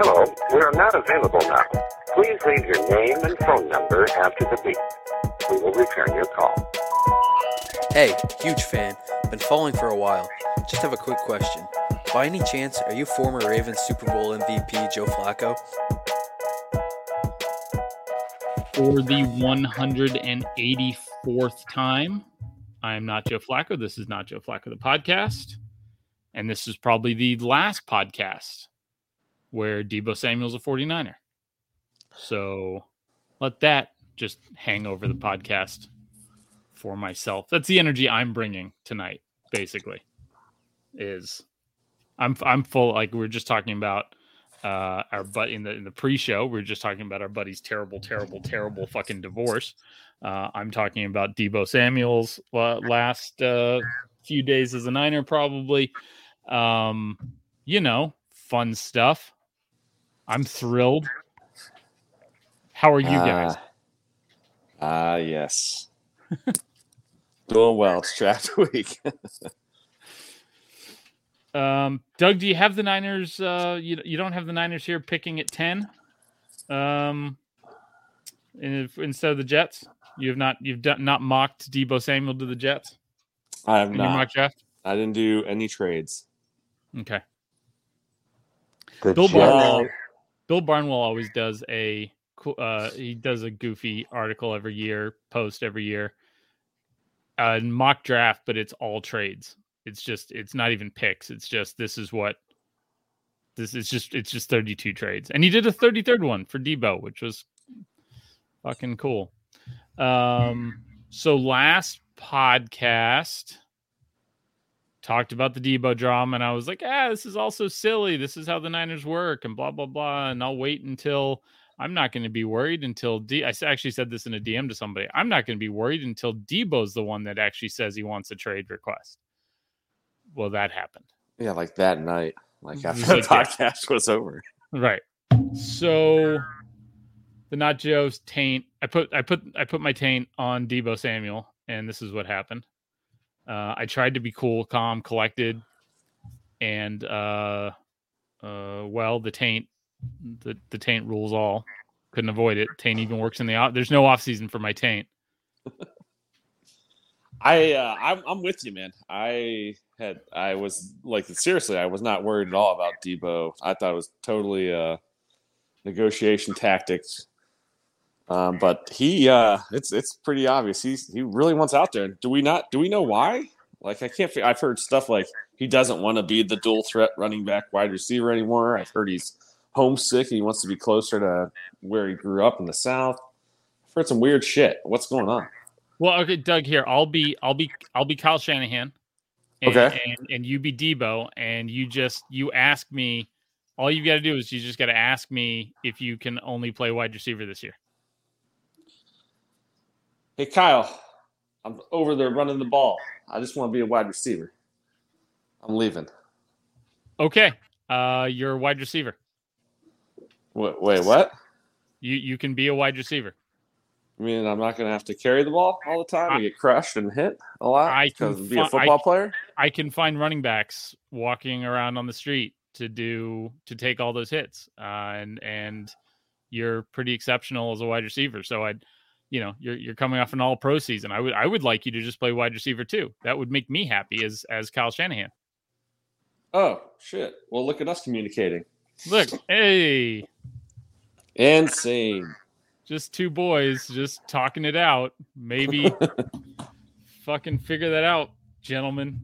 Hello, we are not available now. Please leave your name and phone number after the beep. We will return your call. Hey, huge fan. Been following for a while. Just have a quick question. By any chance, are you former Ravens Super Bowl MVP Joe Flacco? For the 184th time, I am not Joe Flacco. This is not Joe Flacco, the podcast. And this is probably the last podcast where Deebo Samuel's a 49er. So let that just hang over the podcast for myself. That's the energy I'm bringing tonight, basically. Is I'm I'm full like we are just talking about uh our but in the in the pre-show, we are just talking about our buddy's terrible, terrible, terrible fucking divorce. Uh, I'm talking about Deebo Samuel's uh, last uh, few days as a Niner, probably. Um, you know, fun stuff. I'm thrilled. How are you guys? Ah, uh, yes. Doing well. It's draft week. um, Doug, do you have the Niners? Uh, you you don't have the Niners here picking at ten. Um, instead of the Jets, you have not you've done, not mocked Deebo Samuel to the Jets. I have not. Mock draft? I didn't do any trades. Okay. The Bill Barnwell. Bill Barnwell always does a uh, he does a goofy article every year, post every year, uh, mock draft, but it's all trades. It's just it's not even picks. It's just this is what this is just it's just 32 trades. And he did a 33rd one for Deebo, which was fucking cool. Um so last podcast talked about the Deebo drama and I was like, ah, this is also silly. This is how the Niners work and blah blah blah. And I'll wait until I'm not going to be worried until D. I actually said this in a DM to somebody. I'm not going to be worried until Deebo's the one that actually says he wants a trade request. Well, that happened. Yeah, like that night, like after the podcast was over. Right. So the not Joe's taint. I put I put I put my taint on Deebo Samuel, and this is what happened. Uh, I tried to be cool, calm, collected, and uh, uh, well, the taint the the taint rules all. Couldn't avoid it. Taint even works in the off. There's no off season for my taint. I uh, I'm I'm with you, man. I had I was like seriously, I was not worried at all about Deebo. I thought it was totally uh negotiation tactics. Um, but he uh it's it's pretty obvious he's he really wants out there. Do we not do we know why? Like I can't I've heard stuff like he doesn't want to be the dual threat running back wide receiver anymore. I've heard he's homesick and he wants to be closer to where he grew up in the South. I've heard some weird shit. What's going on? Well, okay, Doug. Here, I'll be, I'll be, I'll be Kyle Shanahan. And, okay. And, and you be Deebo, and you just you ask me. All you've got to do is you just got to ask me if you can only play wide receiver this year. Hey, Kyle, I'm over there running the ball. I just want to be a wide receiver. I'm leaving. Okay. Uh, you're a wide receiver. Wait, wait, what? You you can be a wide receiver. I mean, I'm not going to have to carry the ball all the time and get crushed and hit a lot I can be a football I, player. I can find running backs walking around on the street to do to take all those hits, uh, and and you're pretty exceptional as a wide receiver. So I'd, you know, you're you're coming off an All Pro season. I would I would like you to just play wide receiver too. That would make me happy as as Kyle Shanahan. Oh shit! Well, look at us communicating. Look, hey, insane. Just two boys just talking it out. Maybe fucking figure that out, gentlemen.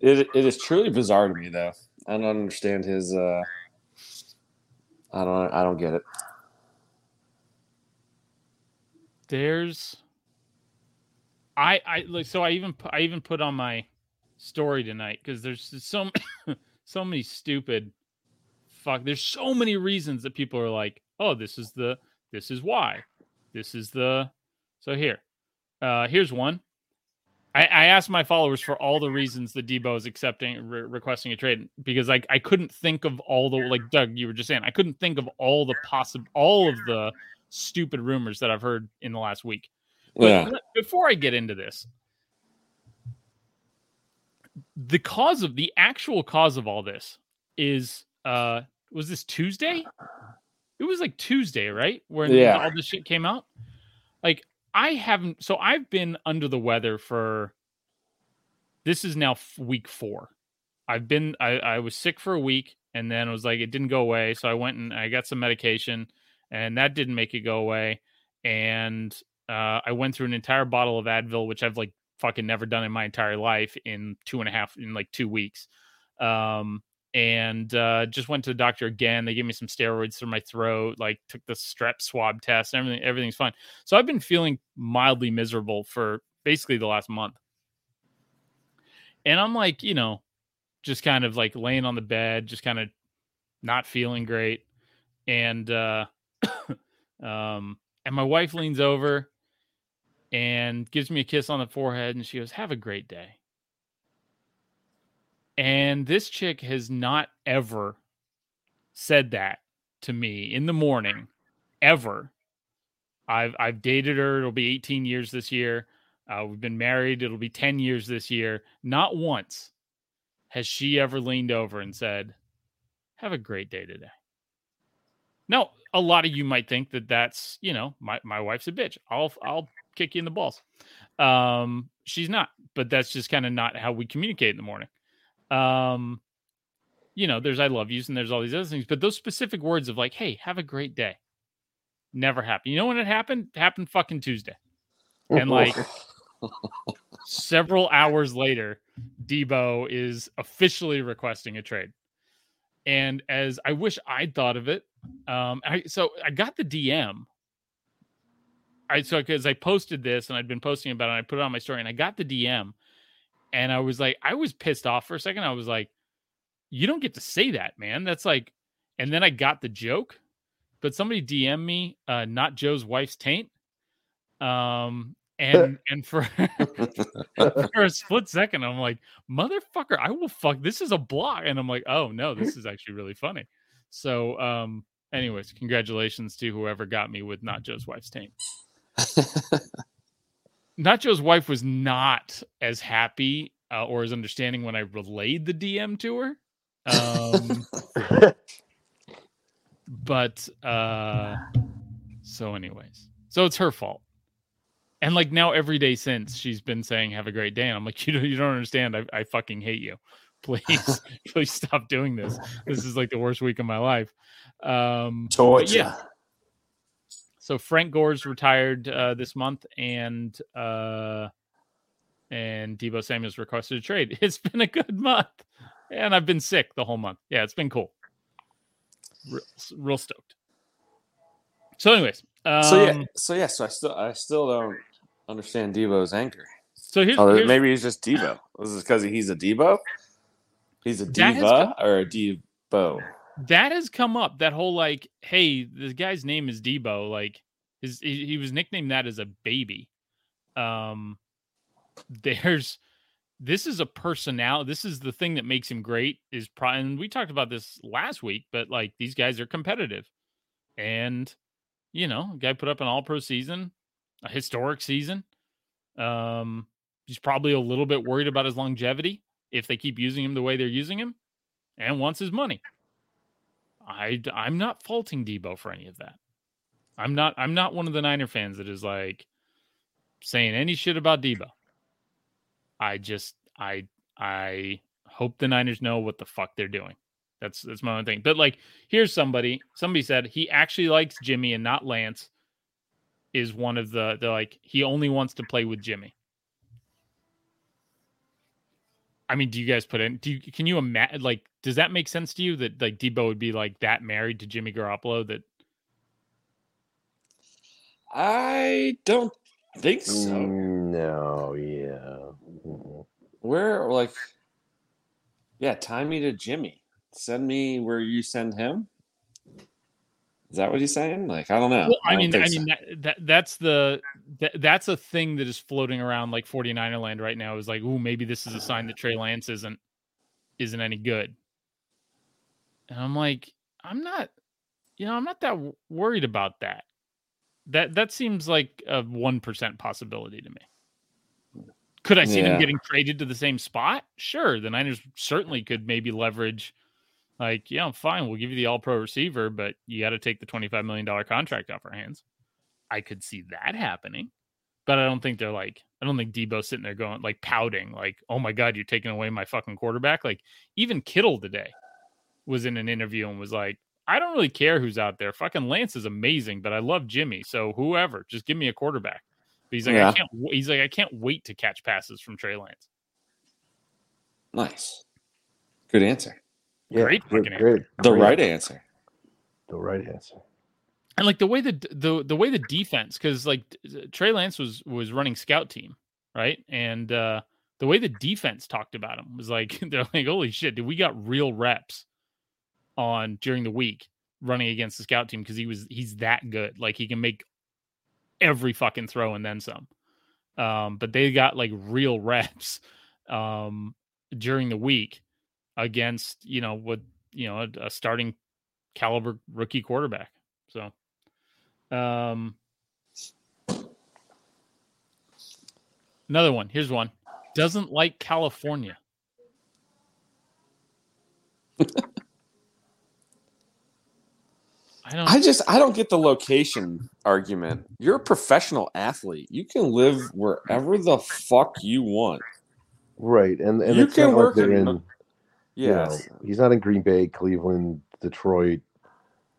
It it is truly bizarre to me though. I don't understand his. uh I don't. I don't get it. There's. I I like so I even I even put on my story tonight because there's so so many stupid fuck. There's so many reasons that people are like, oh, this is the, this is why, this is the. So here, uh, here's one. I, I asked my followers for all the reasons that Deebo is accepting, re- requesting a trade because I, I couldn't think of all the like Doug, you were just saying, I couldn't think of all the possible, all of the stupid rumors that I've heard in the last week. But yeah. before I get into this, the cause of the actual cause of all this is uh was this Tuesday? It was like Tuesday, right? Where Yeah. all this shit came out. Like I haven't. So I've been under the weather for. This is now f- week four. I've been. I, I was sick for a week, and then it was like it didn't go away. So I went and I got some medication, and that didn't make it go away. And uh, I went through an entire bottle of Advil, which I've like fucking never done in my entire life in two and a half in like two weeks. Um, and uh, just went to the doctor again. They gave me some steroids through my throat, like took the strep swab test, everything, everything's fine. So I've been feeling mildly miserable for basically the last month. And I'm like, you know, just kind of like laying on the bed, just kind of not feeling great. And uh um and my wife leans over and gives me a kiss on the forehead and she goes, "Have a great day." And this chick has not ever said that to me in the morning ever. I've I've dated her. It'll be 18 years this year. Uh, we've been married. It'll be 10 years this year. Not once has she ever leaned over and said, "Have a great day today." Now, a lot of you might think that that's you know my my wife's a bitch. I'll I'll kick you in the balls. Um, she's not, but that's just kind of not how we communicate in the morning. Um, you know, there's I love yous and there's all these other things, but those specific words of like, hey, have a great day, never happened. You know when it happened? It happened fucking Tuesday, and like several hours later, Deebo is officially requesting a trade. And as I wish I'd thought of it, um, I so I got the DM. I so because I posted this and I'd been posting about it, and I put it on my story, and I got the DM, and I was like, I was pissed off for a second. I was like, you don't get to say that, man. That's like, and then I got the joke, but somebody DM me, uh, not Joe's wife's taint. Um, and and for for a split second, I'm like, motherfucker, I will fuck. This is a block, and I'm like, oh no, this is actually really funny. So, um, anyways, congratulations to whoever got me with not Joe's wife's taint. Not Joe's wife was not as happy uh, or as understanding when I relayed the DM to her. Um, but uh, so, anyways, so it's her fault. And like now, every day since she's been saying "Have a great day," and I'm like, you don't, you don't understand. I, I fucking hate you. Please, please stop doing this. This is like the worst week of my life. Um, Torture. yeah. So Frank Gore's retired uh, this month, and uh, and Deebo Samuel's requested a trade. It's been a good month, and I've been sick the whole month. Yeah, it's been cool. Real, real stoked. So, anyways, um, so yeah, so yeah, so I still I still don't understand Deebo's anger. So here's, here's maybe he's just Deebo. This is because he's a Deebo. He's a diva or a Deebo. that has come up. That whole like, hey, this guy's name is Deebo. Like, his he, he was nicknamed that as a baby. Um, there's this is a personality. This is the thing that makes him great. Is pro- and we talked about this last week, but like these guys are competitive, and you know, guy put up an All Pro season, a historic season. Um, he's probably a little bit worried about his longevity if they keep using him the way they're using him, and wants his money. I I'm not faulting Deebo for any of that. I'm not I'm not one of the Niner fans that is like saying any shit about Deebo. I just I I hope the Niners know what the fuck they're doing. That's that's my own thing. But like here's somebody somebody said he actually likes Jimmy and not Lance is one of the the like he only wants to play with Jimmy. I mean, do you guys put in? Do you can you imagine? Like, does that make sense to you that like Deebo would be like that married to Jimmy Garoppolo? That I don't think so. Mm, No, yeah. Where like, yeah, tie me to Jimmy. Send me where you send him. Is that what he's saying? Like, I don't know. well, I don't mean, I so. mean that, that that's the that, that's a thing that is floating around like 49er land right now. Is like, ooh, maybe this is a sign that Trey Lance isn't isn't any good. And I'm like, I'm not, you know, I'm not that worried about that. That that seems like a one percent possibility to me. Could I see them getting traded to the same spot? Sure, the Niners certainly could maybe leverage Like, yeah, I'm fine, we'll give you the all pro receiver, but you got to take the $25 million contract off our hands. I could see that happening, but I don't think they're like, I don't think Deebo's sitting there going like pouting, like, oh my God, you're taking away my fucking quarterback. Like, even Kittle today was in an interview and was like, I don't really care who's out there. Fucking Lance is amazing, but I love Jimmy. So whoever, just give me a quarterback. But he's like, Yeah. I can't. He's like, I can't wait to catch passes from Trey Lance. Nice. Good answer. Yeah, Great great, fucking great, The great- right answer. The right answer. And like the way the the the way the defense, because like Trey Lance was was running scout team, right? And uh the way the defense talked about him was like they're like, holy shit, dude, we got real reps on during the week running against the scout team because he was he's that good. Like he can make every fucking throw and then some. Um, but they got like real reps um during the week against you know what you know a, a starting caliber rookie quarterback. So um another one. Here's one. Doesn't like California. I don't I just I don't get the location argument. You're a professional athlete. You can live wherever the fuck you want. Right, and and You it's can not work like they're in- in. Yeah. You know, he's not in Green Bay, Cleveland, Detroit.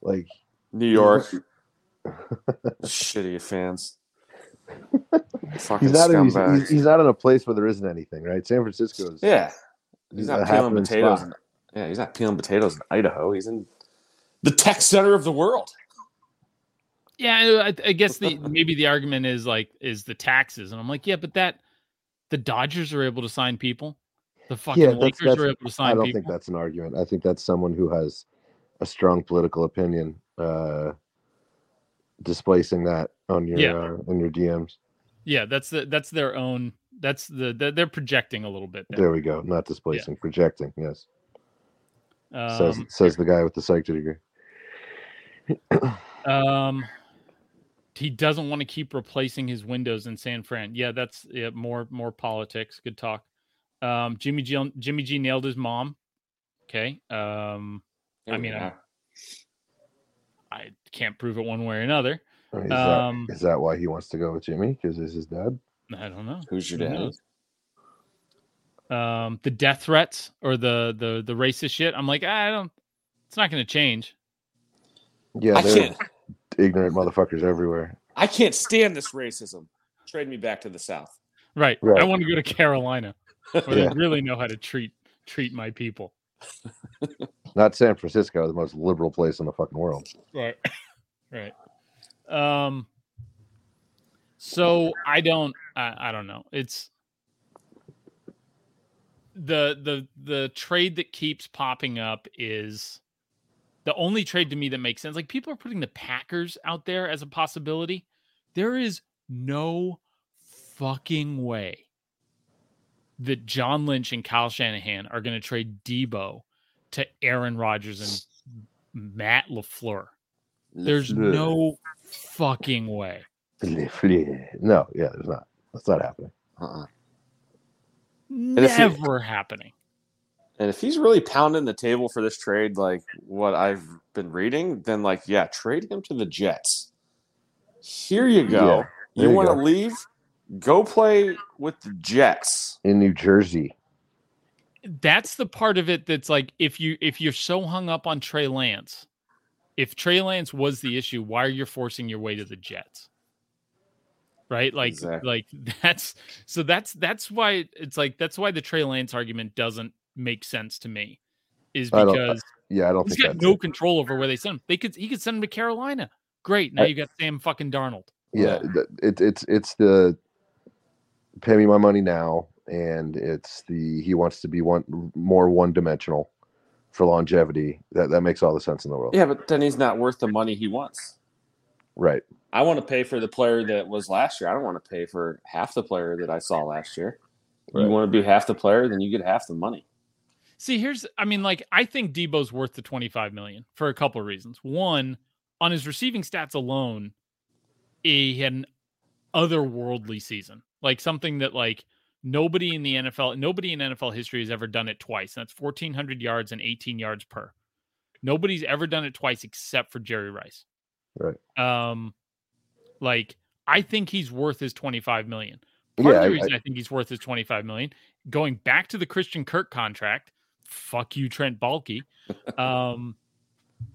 Like New York. Shitty fans. He's not in. He's, he's, he's not in a place where there isn't anything, right? San Francisco's. yeah. he's He's not peeling potatoes. In, yeah, he's not peeling potatoes in Idaho. He's in the tech center of the world. Yeah, I, I guess the maybe the argument is like is the taxes, and I'm like, yeah, but that the Dodgers are able to sign people, the fucking Yeah, that's- Lakers that's- are able to I don't people. think that's an argument. I think that's someone who has a strong political opinion, uh, displacing that on your Yeah. uh, on your DMs. yeah, that's the that's their own. That's the, the they're projecting a little bit there. There we go. Not displacing, projecting. Yes, says Um, says the guy with the psych degree. Um, he doesn't want to keep replacing his windows in San Fran. Yeah, that's yeah, more more politics. Good talk. Um, Jimmy G Jimmy G nailed his mom. Okay. Um, I mean, Yeah. I can't prove it one way or another. Is, Um, that, is that why he wants to go with Jimmy? Because is his dad? I don't know. who's your Who dad? knows? Um, the death threats or the the the racist shit. I'm like, I don't. It's not going to change. Yeah, I they're ignorant motherfuckers everywhere. I can't stand this racism. Trade me back to the south. Right. I want to go to Carolina where Yeah. they really know how to treat treat my people. Not San Francisco, the most liberal place in the fucking world. Right. right. Um so I don't I, I don't know. It's the the the trade that keeps popping up is the only trade to me that makes sense. Like people are putting the Packers out there as a possibility. There is no fucking way that John Lynch and Kyle Shanahan are going to trade Debo to Aaron Rodgers and Matt LaFleur. There's Ugh. no fucking way. No, yeah, there's not. That's not happening. Uh-uh. if he- Never happening. And if he's really pounding the table for this trade, like what I've been reading, then like yeah, trade him to the Jets. Here you go. Yeah, you you want to leave? Go play with the Jets. In New Jersey, That's the part of it that's like if you if you're so hung up on Trey Lance, if Trey Lance was the issue, why are you forcing your way to the Jets? Right? Like Exactly. like that's so that's that's why it's like that's why the Trey Lance argument doesn't make sense to me. Is I don't- because yeah, I don't he's think got that's no it. control over where they send him. They could he could send him to Carolina. Great. Now I- you got Sam fucking Darnold. Yeah, it, it's it's the pay me my money now, and it's the he wants to be one more one dimensional for longevity. That that makes all the sense in the world. Yeah, but then he's not worth the money he wants. Right. I want to pay for the player that was last year. I don't want to pay for half the player that I saw last year. Right. You want to be half the player, then you get half the money. See, here's I mean, like I think Deebo's worth the 25 million for a couple of reasons. One, on his receiving stats alone, he had an otherworldly season. Like something that like nobody in the NFL, nobody in NFL history has ever done it twice. And That's 1400 yards and 18 yards per. Nobody's ever done it twice except for Jerry Rice. Right. Um, like I think he's worth his 25 million. Part Yeah, of I- the reason I, think he's worth his 25 million, going back to the Christian Kirk contract, fuck you, Trent Baalke. Um,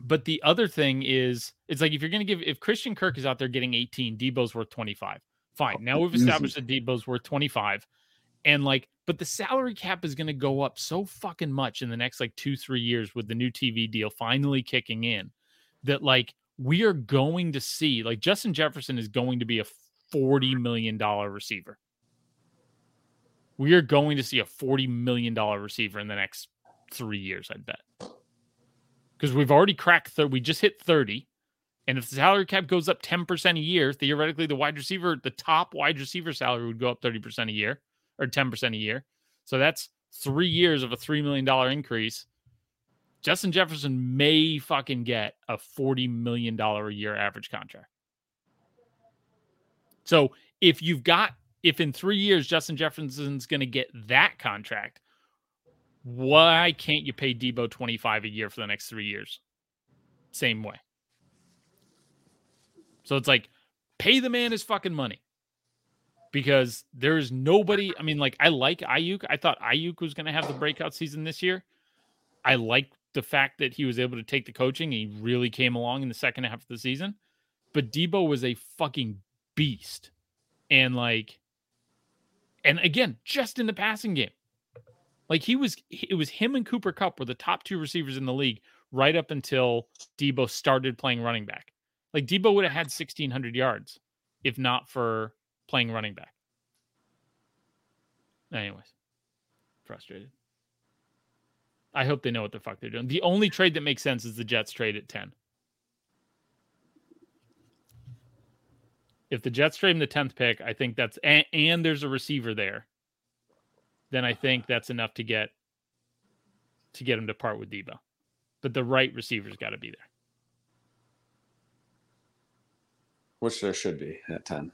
but the other thing is, it's like if you're going to give, if Christian Kirk is out there getting 18, Deebo's worth 25. Fine. Now we've established that Deebo's worth 25. And like, but the salary cap is going to go up so fucking much in the next like two, three years with the new TV deal finally kicking in that like we are going to see, like, Justin Jefferson is going to be a $40 million receiver. We are going to see a $40 million receiver in the next three years, I'd bet. Because we've already cracked, th- we just hit 30. And if the salary cap goes up 10% a year, theoretically, the wide receiver, the top wide receiver salary would go up 30% a year or 10% a year. So that's three years of a $3 million increase. Justin Jefferson may fucking get a $40 million a year average contract. So if you've got, if in three years Justin Jefferson's going to get that contract, why can't you pay Deebo 25 a year for the next three years? Same way. So it's like, pay the man his fucking money because there's nobody. I mean, like, I like Aiyuk. I thought Aiyuk was going to have the breakout season this year. I like the fact that he was able to take the coaching. He really came along in the second half of the season. But Deebo was a fucking beast. And like, and again, just in the passing game. Like he was, it was him and Cooper Kupp were the top two receivers in the league right up until Deebo started playing running back. Like Deebo would have had 1,600 yards if not for playing running back. Anyways, frustrated. I hope they know what the fuck they're doing. The only trade that makes sense is the Jets trade at 10. If the Jets trade him the 10th pick, I think that's and, and there's a receiver there. Then I think that's enough to get to get him to part with Deebo. But the right receiver's got to be there. Which there should be at 10.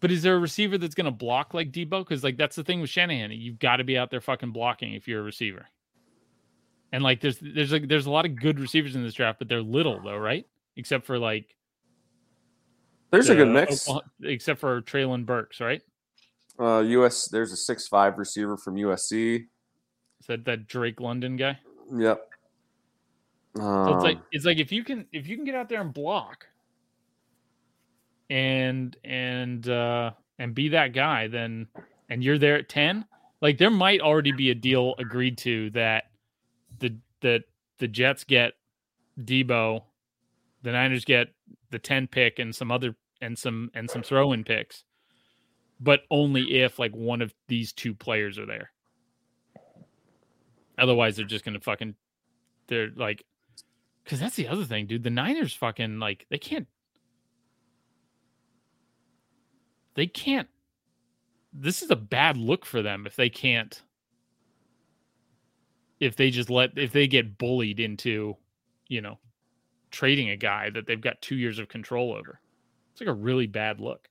But is there a receiver that's going to block like Deebo? Because like that's the thing with Shanahan. You've got to be out there fucking blocking if you're a receiver. And like there's there's like there's a lot of good receivers in this draft, but they're little though, right? Except for like There's a good mix. Except for Treylon Burks, right? Uh, US, there's a six-five receiver from USC. Is that that Drake London guy? Yep. So it's like Um, it's like if you can if you can get out there and block and and uh and be that guy, then and you're there at 10, like there might already be a deal agreed to that the that the Jets get Deebo, the Niners get the 10 pick and some other and some and some throw-in picks. But only if like one of these two players are there. Otherwise, they're just gonna fucking they're like because that's the other thing, dude. The Niners fucking like they can't. They can't. This is a bad look for them if they can't. If they just let, if they get bullied into, you know, trading a guy that they've got two years of control over, it's like a really bad look.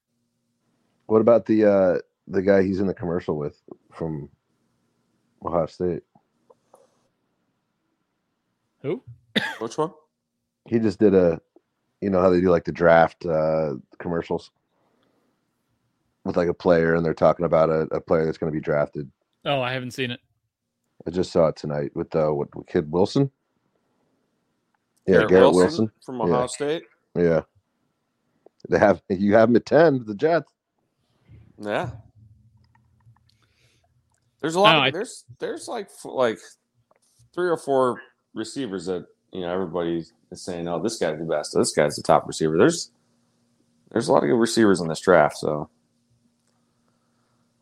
What about the uh the guy he's in the commercial with from Ohio State? Who? which one? He just did a, you know how they do like the draft uh commercials with like a player, and they're talking about a, a player that's going to be drafted. Oh, I haven't seen it. I just saw it tonight with uh what kid Wilson. Yeah, Garrett Garrett, Wilson. from Ohio Yeah. State. Yeah, they have you have him at ten. The Jets. Yeah. There's a lot. No, of, I- there's there's like like three or four receivers that you know everybody is saying, "Oh, this guy's the best. This guy's the top receiver." There's there's a lot of good receivers in this draft, so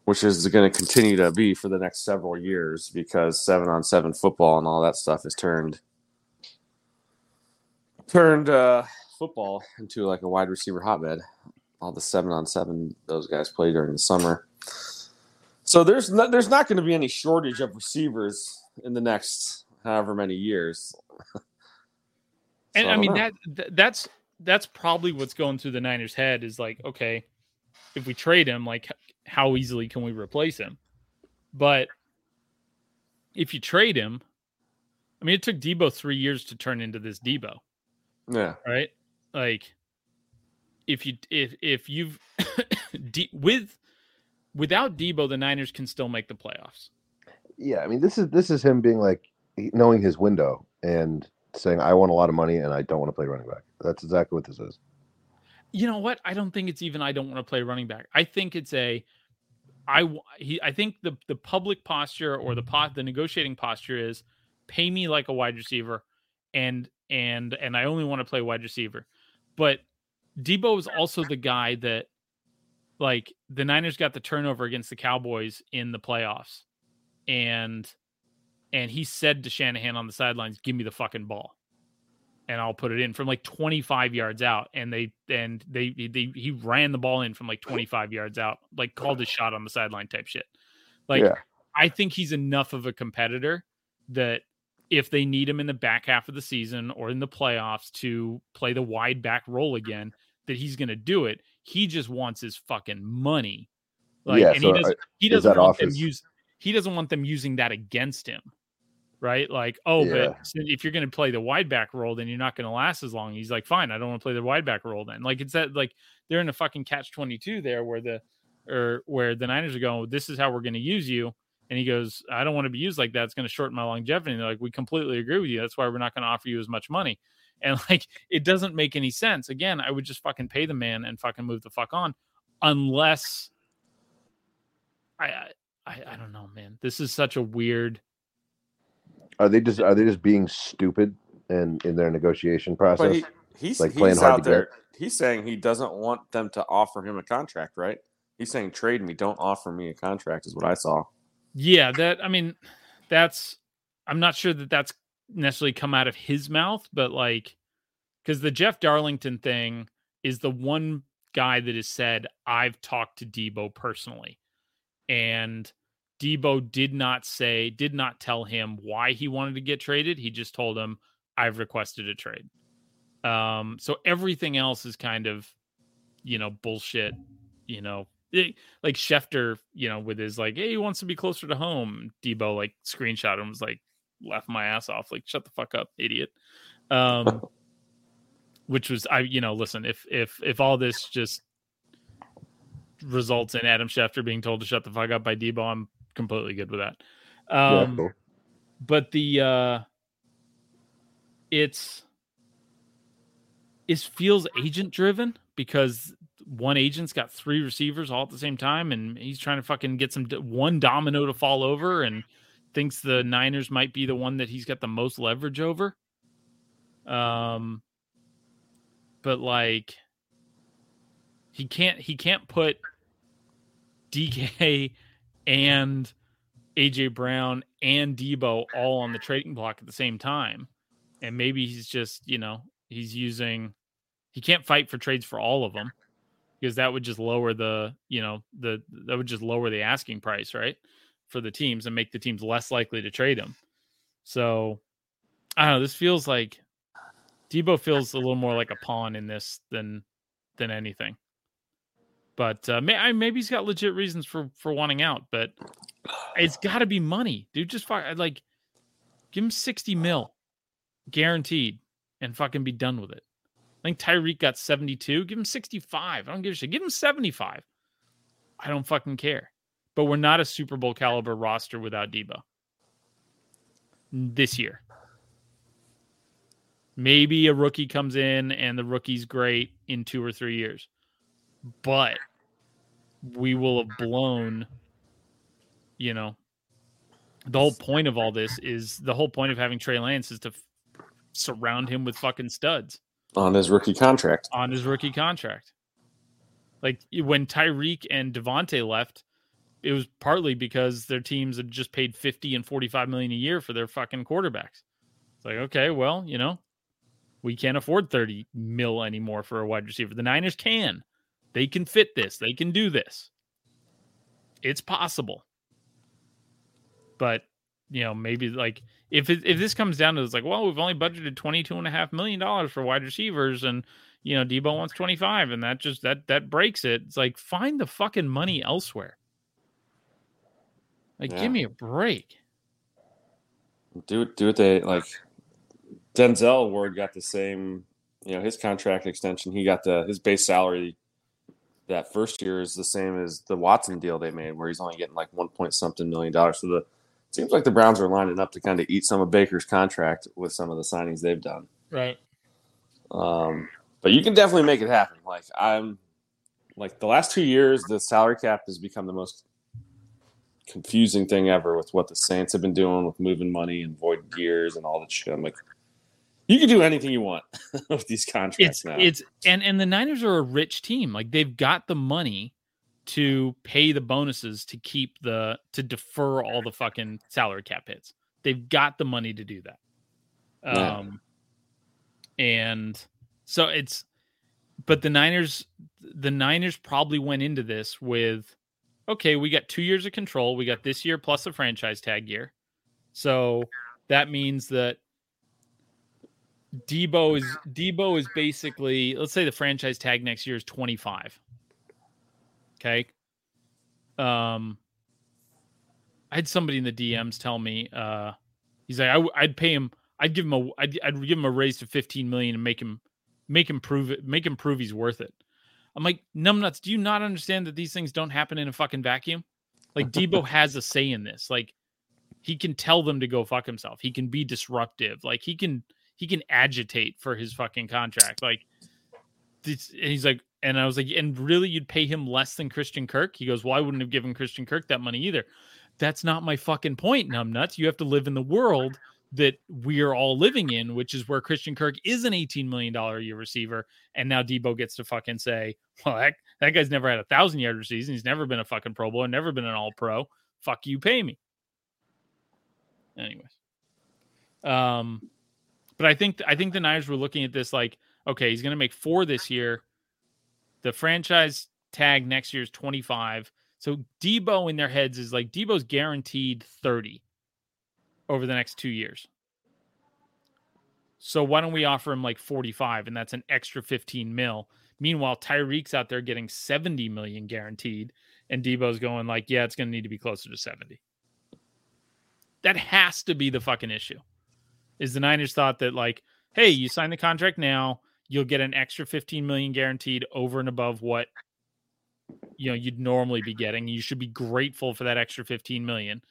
which is going to continue to be for the next several years because seven on seven football and all that stuff has turned turned uh, football into like a wide receiver hotbed all the seven on seven those guys play during the summer. So there's not, there's not going to be any shortage of receivers in the next however many years. And So I mean know. that that's that's probably what's going through the Niners' head is like, okay, if we trade him, like how easily can we replace him? But if you trade him, I mean, it took Deebo three years to turn into this Deebo. Yeah. Right. Like, if you if if you've with without Deebo, the Niners can still make the playoffs. Yeah, I mean, this is this is him being like knowing his window and saying, "I want a lot of money and I don't want to play running back." That's exactly what this is. You know what? I don't think it's even I don't want to play running back. I think it's a I he I think the the public posture or the pot mm-hmm. the negotiating posture is pay me like a wide receiver and and and I only want to play wide receiver. But Deebo is also the guy that like the Niners got the turnover against the Cowboys in the playoffs. And and he said to Shanahan on the sidelines, "Give me the fucking ball." And I'll put it in from like 25 yards out and they and they they he ran the ball in from like 25 yards out, like called his shot on the sideline type shit. Like yeah. I think he's enough of a competitor that if they need him in the back half of the season or in the playoffs to play the wide back role again, that he's going to do it. He just wants his fucking money. Like, yeah, and so uh, he doesn't, he doesn't want office? them use, he doesn't want them using that against him. Right. Like, oh, yeah. but if you're going to play the wide back role, then you're not going to last as long. He's like, fine, I don't want to play the wide back role then. Like, it's that, like, they're in a fucking catch 22 there where the, or where the Niners are going, this is how we're going to use you. And he goes, I don't want to be used like that. It's going to shorten my longevity. And they're like, we completely agree with you. That's why we're not going to offer you as much money. And like, it doesn't make any sense. Again, I would just fucking pay the man and fucking move the fuck on, unless I, I, I don't know, man. This is such a weird. Are they just are they just being stupid in in their negotiation process? He, he's like playing he's hard out to there. Get? He's saying he doesn't want them to offer him a contract, right? He's saying trade me, don't offer me a contract, is what I saw. Yeah, that I mean, that's I'm not sure that that's necessarily come out of his mouth, but like, because the Jeff Darlington thing is the one guy that has said, I've talked to Deebo personally. And Deebo did not say, did not tell him why he wanted to get traded. He just told him, I've requested a trade. Um, so everything else is kind of, you know, bullshit, you know, it, like Schefter, you know, with his like, hey, he wants to be closer to home. Deebo like screenshot him was like, laugh my ass off. Like, shut the fuck up, idiot. Um, which was I, you know, listen, if if if all this just results in Adam Schefter being told to shut the fuck up by Deebo, I'm completely good with that. Um, yeah, cool. but the uh, it's it feels agent driven because one agent's got three receivers all at the same time, and he's trying to fucking get some one domino to fall over, and thinks the Niners might be the one that he's got the most leverage over. Um, but like he can't he can't put DK and AJ Brown and Deebo all on the trading block at the same time. And maybe he's just, you know, he's using he can't fight for trades for all of them because that would just lower the, you know, the that would just lower the asking price, right? for the teams and make the teams less likely to trade him. So I don't know. This feels like Deebo feels a little more like a pawn in this than than anything. But uh, may, maybe he's got legit reasons for for wanting out. But it's got to be money, dude. Just fuck, like give him sixty mil, guaranteed, and fucking be done with it. I think Tyreek got seventy two. Give him sixty five. I don't give a shit. Give him seventy five. I don't fucking care but we're not a Super Bowl caliber roster without Deebo this year. Maybe a rookie comes in and the rookie's great in two or three years, but we will have blown, you know, the whole point of all this is the whole point of having Trey Lance is to f- surround him with fucking studs on his rookie contract. On his rookie contract. Like when Tyreek and Davante left, it was partly because their teams had just paid 50 and 45 million a year for their fucking quarterbacks. It's like, okay, well, you know, we can't afford 30 mil anymore for a wide receiver. The Niners can. They can fit this. They can do this. It's possible. But, you know, maybe like if it, if this comes down to it's like, well, we've only budgeted 22 and a half million dollars for wide receivers and you know, Deebo wants 25 and that just that that breaks it. It's like find the fucking money elsewhere. Like, yeah. give me a break. Do it. Do it. They like Denzel Ward got the same. You know, his contract extension. He got the his base salary that first year is the same as the Watson deal they made, where he's only getting like one point something million dollars. So the seems like the Browns are lining up to kind of eat some of Baker's contract with some of the signings they've done. Right. Um, but you can definitely make it happen. Like I'm, like the last two years, the salary cap has become the most confusing thing ever with what the Saints have been doing with moving money and void years and all that shit. I'm like, you can do anything you want with these contracts it's, now. It's and and the Niners are a rich team. Like they've got the money to pay the bonuses to keep the to defer all the fucking salary cap hits. They've got the money to do that. Yeah. Um and so it's but the Niners the Niners probably went into this with okay, we got 2 years of control. We got this year plus a franchise tag year. So that means that Deebo is Deebo is basically let's say the franchise tag next year is 25. Okay. Um I had somebody in the DMs tell me uh he's like I, would pay him I'd give him a I'd, I'd give him a raise to 15 million and make him make him prove it make him prove he's worth it. I'm like numbnuts do you not understand that these things don't happen in a fucking vacuum? Like Deebo has a say in this. Like he can tell them to go fuck himself. He can be disruptive. Like he can he can agitate for his fucking contract. Like this, and he's like, and I was like, and really, you'd pay him less than Christian Kirk? He goes, well, I wouldn't have given Christian Kirk that money either. That's not my fucking point, numbnuts. You have to live in the world that we are all living in, which is where Christian Kirk is an $18 million a year receiver. And now Deebo gets to fucking say, well, that, that guy's never had a thousand yard season. He's never been a fucking Pro Bowl, never been an all pro. Fuck you, pay me. Anyways. Um, but I think I think the Niners were looking at this like, okay, he's going to make four this year. The franchise tag next year is 25. So Deebo in their heads is like Deebo's guaranteed 30 over the next two years. So why don't we offer him like 45 and that's an extra 15 mil? Meanwhile, Tyreek's out there getting 70 million guaranteed, and Deebo's going like, yeah, it's going to need to be closer to 70. That has to be the fucking issue is the Niners thought that like, hey, you sign the contract now, you'll get an extra 15 million guaranteed over and above what you know you'd normally be getting. You should be grateful for that extra 15 million.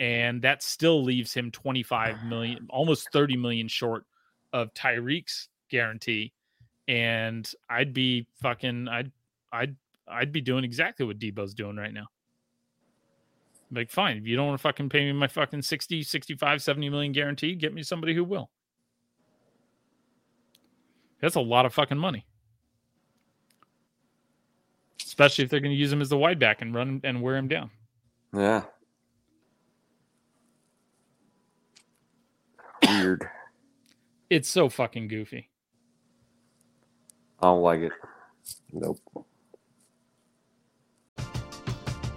And that still leaves him 25 million, almost 30 million short of Tyreek's guarantee. And I'd be fucking I'd I'd I'd be doing exactly what Deebo's doing right now. Like, fine, if you don't want to fucking pay me my fucking 60, 65, 70 million guarantee, get me somebody who will. That's a lot of fucking money. Especially if they're going to use him as the wide back and run and wear him down. Yeah. Weird. It's so fucking goofy. I don't like it. Nope.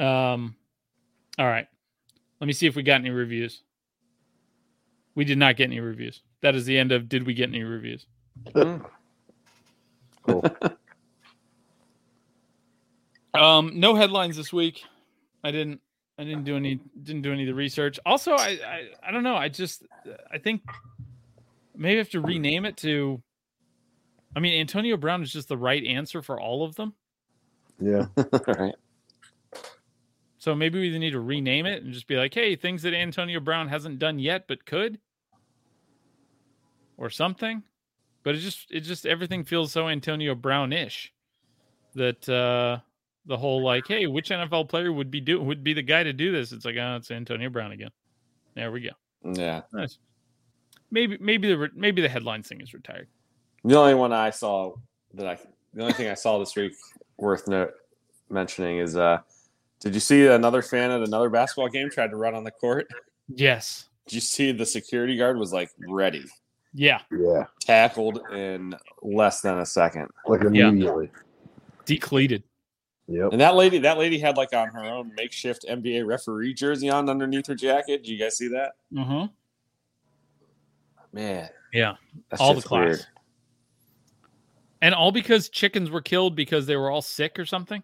Um, all right. Let me see if we got any reviews. We did not get any reviews. That is the end of did we get any reviews? Cool. Um, no headlines this week. I didn't. I didn't do any. Didn't do any of the research. Also, I. I, I don't know. I just. I think maybe I have to rename it to. I mean, Antonio Brown is just the right answer for all of them. Yeah. right. So maybe we need to rename it and just be like, "Hey, things that Antonio Brown hasn't done yet but could," or something. But it just, it just everything feels so Antonio Brown-ish that uh the whole like, "Hey, which NFL player would be do would be the guy to do this?" It's like, "Oh, it's Antonio Brown again." There we go. Yeah. Nice. Maybe, maybe the re- maybe the headline thing is retired. The only one I saw that I the only thing I saw this week worth note mentioning is uh did you see another fan at another basketball game tried to run on the court? Yes. Did you see the security guard was like ready, Yeah. Yeah. tackled in less than a second. Like Yeah. immediately. Decleated. Yep. And that lady, that lady had like on her own makeshift NBA referee jersey on underneath her jacket. Did you guys see that? Uh-huh. Man, Yeah. that's All the class. weird. And all because chickens were killed because they were all sick or something.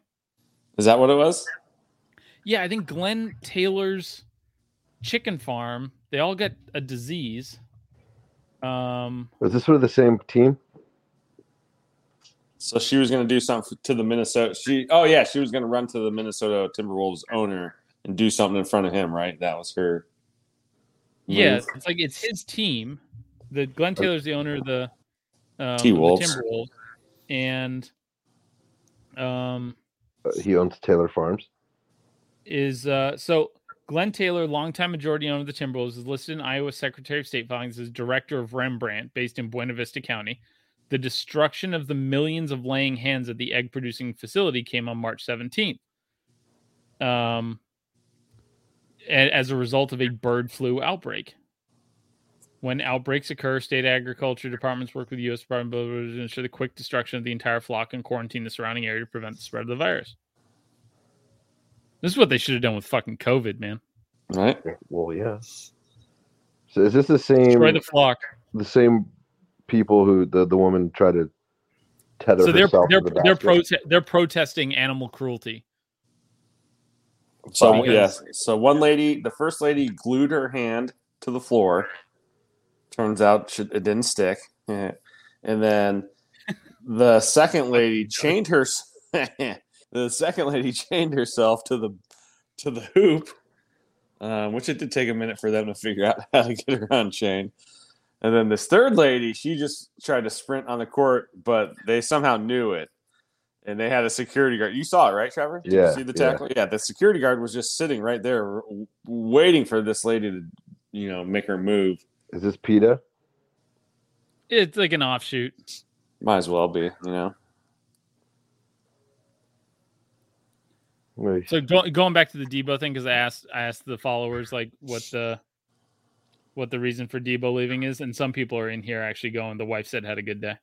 Is that what it was? Yeah, I think Glenn Taylor's chicken farm, they all got a disease. Um Was this for the same team? So she was going to do something to the Minnesota. She, oh yeah, she was going to run to the Minnesota Timberwolves owner and do something in front of him. Right? That was her. yeah, it's like it's his team. The Glenn Taylor's the owner of the um, the T-Wolves. Timberwolves. And um Uh, he owns Taylor Farms. Is uh so Glenn Taylor, longtime majority owner of the Timberwolves, is listed in Iowa Secretary of State filings as director of Rembrandt, based in Buena Vista County. The destruction of the millions of laying hens at the egg producing facility came on March 17th. Um, as a result of a bird flu outbreak. When outbreaks occur, state agriculture departments work with the U.S. Department of Agriculture to ensure the quick destruction of the entire flock and quarantine the surrounding area to prevent the spread of the virus. This is what they should have done with fucking COVID, man. Right? Well, yeah. So is this the same Destroy the flock. the same people who the, the woman tried to tether So they're they're the they're prote- they're protesting animal cruelty. So Because- yes, so one lady, the first lady, glued her hand to the floor. Turns out it didn't stick, eh. and then the second lady chained her. the second lady chained herself to the to the hoop, um, which it did take a minute for them to figure out how to get her unchained. And then this third lady, she just tried to sprint on the court, but they somehow knew it. And they had a security guard. You saw it, right, Trevor? Did Yeah, you see the tackle? Yeah. the security guard was just sitting right there, waiting for this lady to, you know, make her move. Is this PETA? It's like an offshoot. Might as well be, you know. Wait, So go, going back to the Deebo thing, because I asked I asked the followers like what the what the reason for Deebo leaving is, and some people are in here actually going. The wife said had a good day.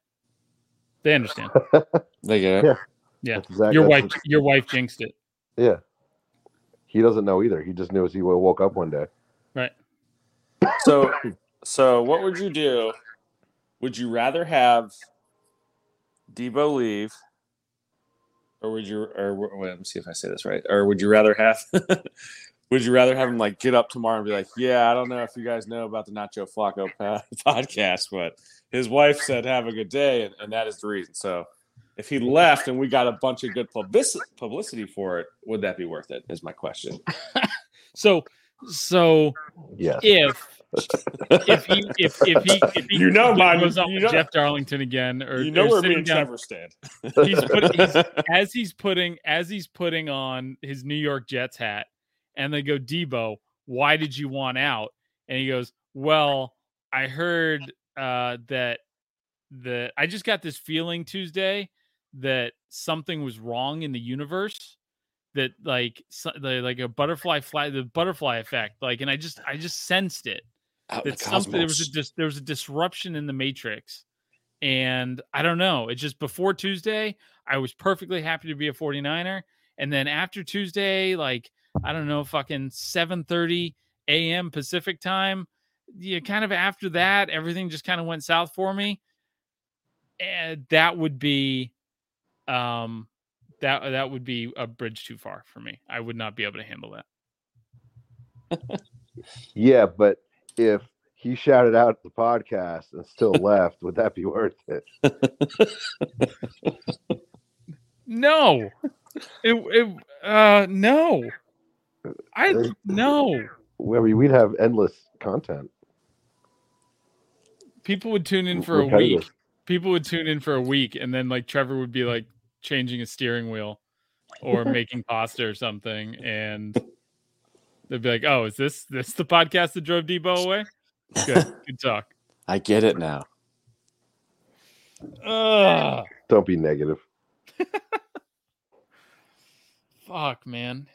They understand. They get it. Yeah. Yeah, that's exact- your wife your wife jinxed it. Yeah. He doesn't know either. He just knew as he woke up one day. Right. So, so what would you do? Would you rather have Deebo leave, or would you? Or wait, let me see if I say this right. Or would you rather have? would you rather have him like get up tomorrow and be like, "Yeah, I don't know if you guys know about the Nacho Flacco podcast, but his wife said have a good day, and, and that is the reason." So, if he left and we got a bunch of good publicity publicity for it, would that be worth it? Is my question. So, so yeah. if if he if if he if he You know, man, goes up you know- Jeff Darlington again, or you know or where me and Trevor stand. he's putting he's, as he's putting as he's putting on his New York Jets hat, and they go, Deebo, why did you want out? And he goes, Well, I heard uh, that that I just got this feeling Tuesday that something was wrong in the universe. That like so, the, like a butterfly fly the butterfly effect like and I just I just sensed it Out that something there was a there was a disruption in the matrix and i don't know it's just before tuesday i was perfectly happy to be a 49er and then after tuesday like i don't know fucking 7:30 a.m. pacific time yeah kind of after that everything just kind of went south for me and that would be um that that would be a bridge too far for me i would not be able to handle that Yeah, but if he shouted out the podcast and still left, would that be worth it? No. It, it uh no. I no. I mean, we'd have endless content. People would tune in for a Repetitive. week. People would tune in for a week and then like Trevor would be like changing a steering wheel or making pasta or something and they'd be like, "Oh, is this this the podcast that drove Deebo away?" Good. Good talk. I get it now. Ugh. Don't be negative. Fuck, man.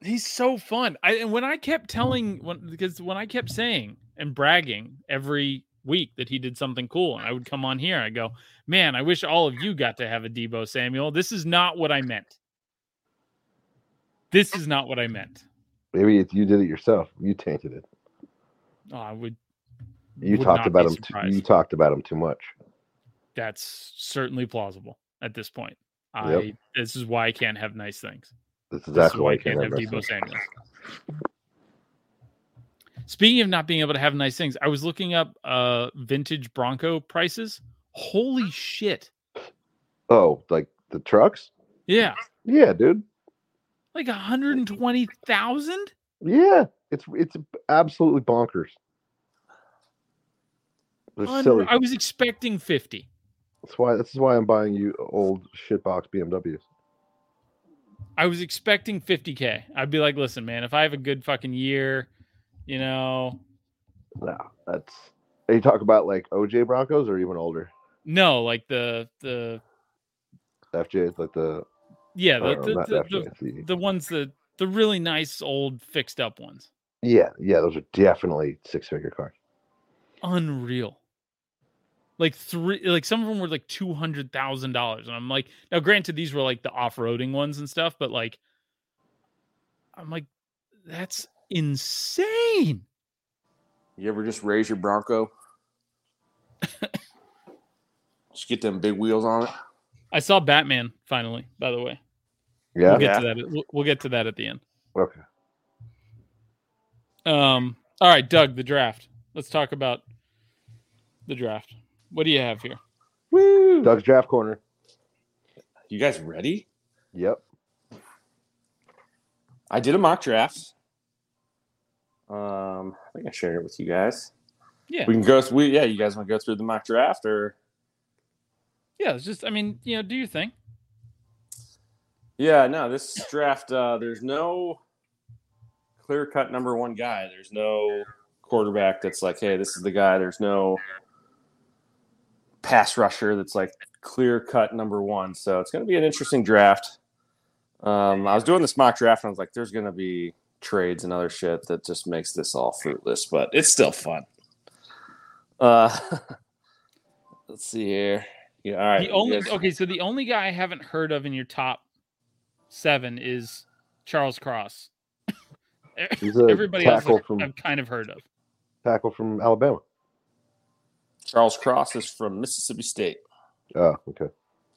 He's so fun. I and when I kept telling when because when I kept saying and bragging every week that he did something cool, and I would come on here, I go, man, I wish all of you got to have a Deebo Samuel. This is not what I meant. This is not what I meant. Maybe if you did it yourself, you tainted it. Oh, I would. You would talked about him. Too, you talked about him too much. That's certainly plausible at this point. I. Yep. This is why I can't have nice things. That's This is exactly why why I can't have have Deebo. Samuel. Speaking of not being able to have nice things, I was looking up uh vintage Bronco prices. Holy shit. Oh, like the trucks? Yeah. Yeah, dude. Like 120,000? Yeah, it's it's absolutely bonkers. I was expecting 50. That's why. This is why I'm buying you old shitbox BMWs. I was expecting 50k. I'd be like, "Listen, man, if I have a good fucking year, you know, No, that's. Are you talk about like OJ Broncos or even older no, like the the FJs, like the yeah, the the, not the, the, the- the ones that the really nice old fixed up ones. yeah, yeah, those are definitely six figure cars. unreal. Like three, like some of them were like two hundred thousand dollars, and I'm like, now granted, these were like the off roading ones and stuff, but like, I'm like, that's insane. You ever just raise your Bronco? just get them big wheels on it. I saw Batman finally. By the way, Yeah. we'll get Yeah. to that. We'll, we'll get to that at the end. Okay. Um. All right, Doug, the draft. Let's talk about the draft. What do you have here? Woo! Doug's draft corner. You guys ready? Yep. I did a mock draft. Um, I think I shared it with you guys. Yeah, We can go. through. Yeah, you guys want to go through the mock draft, or yeah. It's just, I mean, you know, do your thing. Yeah, no, this draft. Uh, there's no clear cut number one guy. There's no quarterback that's like, hey, this is the guy. There's no pass rusher that's like clear cut number one. So it's going to be an interesting draft. Um, I was doing this mock draft and I was like, there's going to be trades and other shit that just makes this all fruitless, but it's still fun. Uh, let's see here. Yeah, all right. The only okay, so the only guy I haven't heard of in your top seven is Charles Cross. He's a Everybody else tackle I've, from I've kind of heard of. tackle from Alabama. Charles Cross is from Mississippi State. Oh, okay.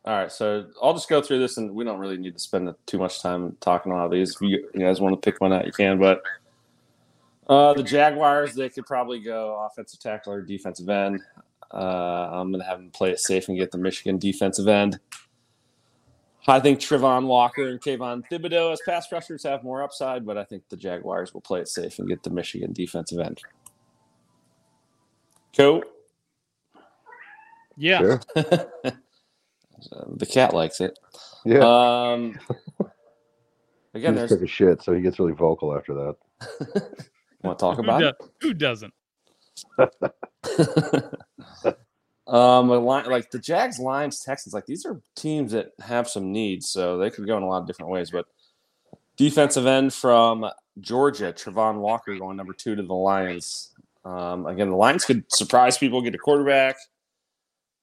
All right, so I'll just go through this, and we don't really need to spend too much time talking on all these. If you, you guys want to pick one out, you can. But uh, the Jaguars, they could probably go offensive tackle or defensive end. Uh, I'm going to have them play it safe and get the Michigan defensive end. I think Travon Walker and Kayvon Thibodeaux as pass rushers have more upside, but I think the Jaguars will play it safe and get the Michigan defensive end. Cool. Yeah. Sure. the cat likes it. Yeah. Um, he just there's took a shit, so he gets really vocal after that. want to talk Who, about it. do- who doesn't? um, line, like the Jags, Lions, Texans, like these are teams that have some needs, so they could go in a lot of different ways. But defensive end from Georgia, Travon Walker going number two to the Lions. Um, again, the Lions could surprise people, get a quarterback.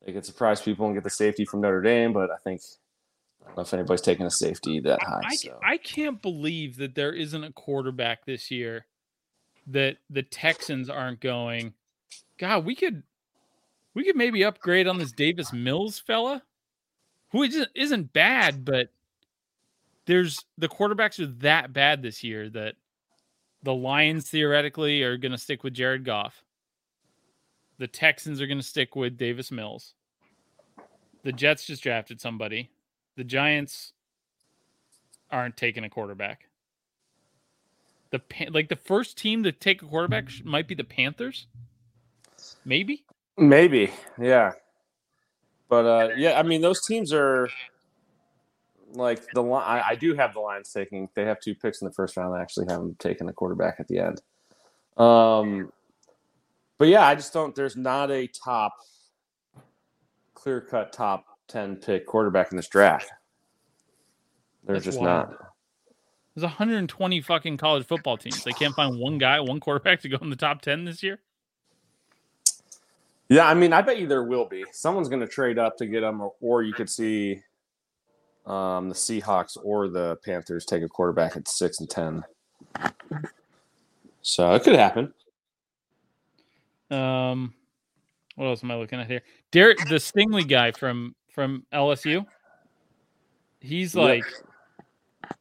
They could surprise people and get the safety from Notre Dame, but I think I don't know if anybody's taking a safety that high. I, so. I can't believe that there isn't a quarterback this year that the Texans aren't going. God, we could we could maybe upgrade on this Davis Mills fella, who isn't, bad, but there's the quarterbacks are that bad this year that the Lions theoretically are going to stick with Jared Goff. The Texans are going to stick with Davis Mills. The Jets just drafted somebody. The Giants aren't taking a quarterback. The like the first team to take a quarterback might be the Panthers. Maybe. Maybe, yeah. But uh, yeah, I mean, those teams are like the Li- I, I do have the Lions taking. They have two picks in the first round. I actually have them taking a quarterback at the end. Um, but yeah, I just don't. There's not a top, clear cut top ten pick quarterback in this draft. There's just wild. not. There's 120 fucking college football teams. They can't find one guy, one quarterback to go in the top 10 this year. Yeah, I mean, I bet you there will be. Someone's going to trade up to get them, or, or you could see um, the Seahawks or the Panthers take a quarterback at six and ten. So it could happen. Um, what else am I looking at here? Derek, the Stingley guy from from LSU. He's like,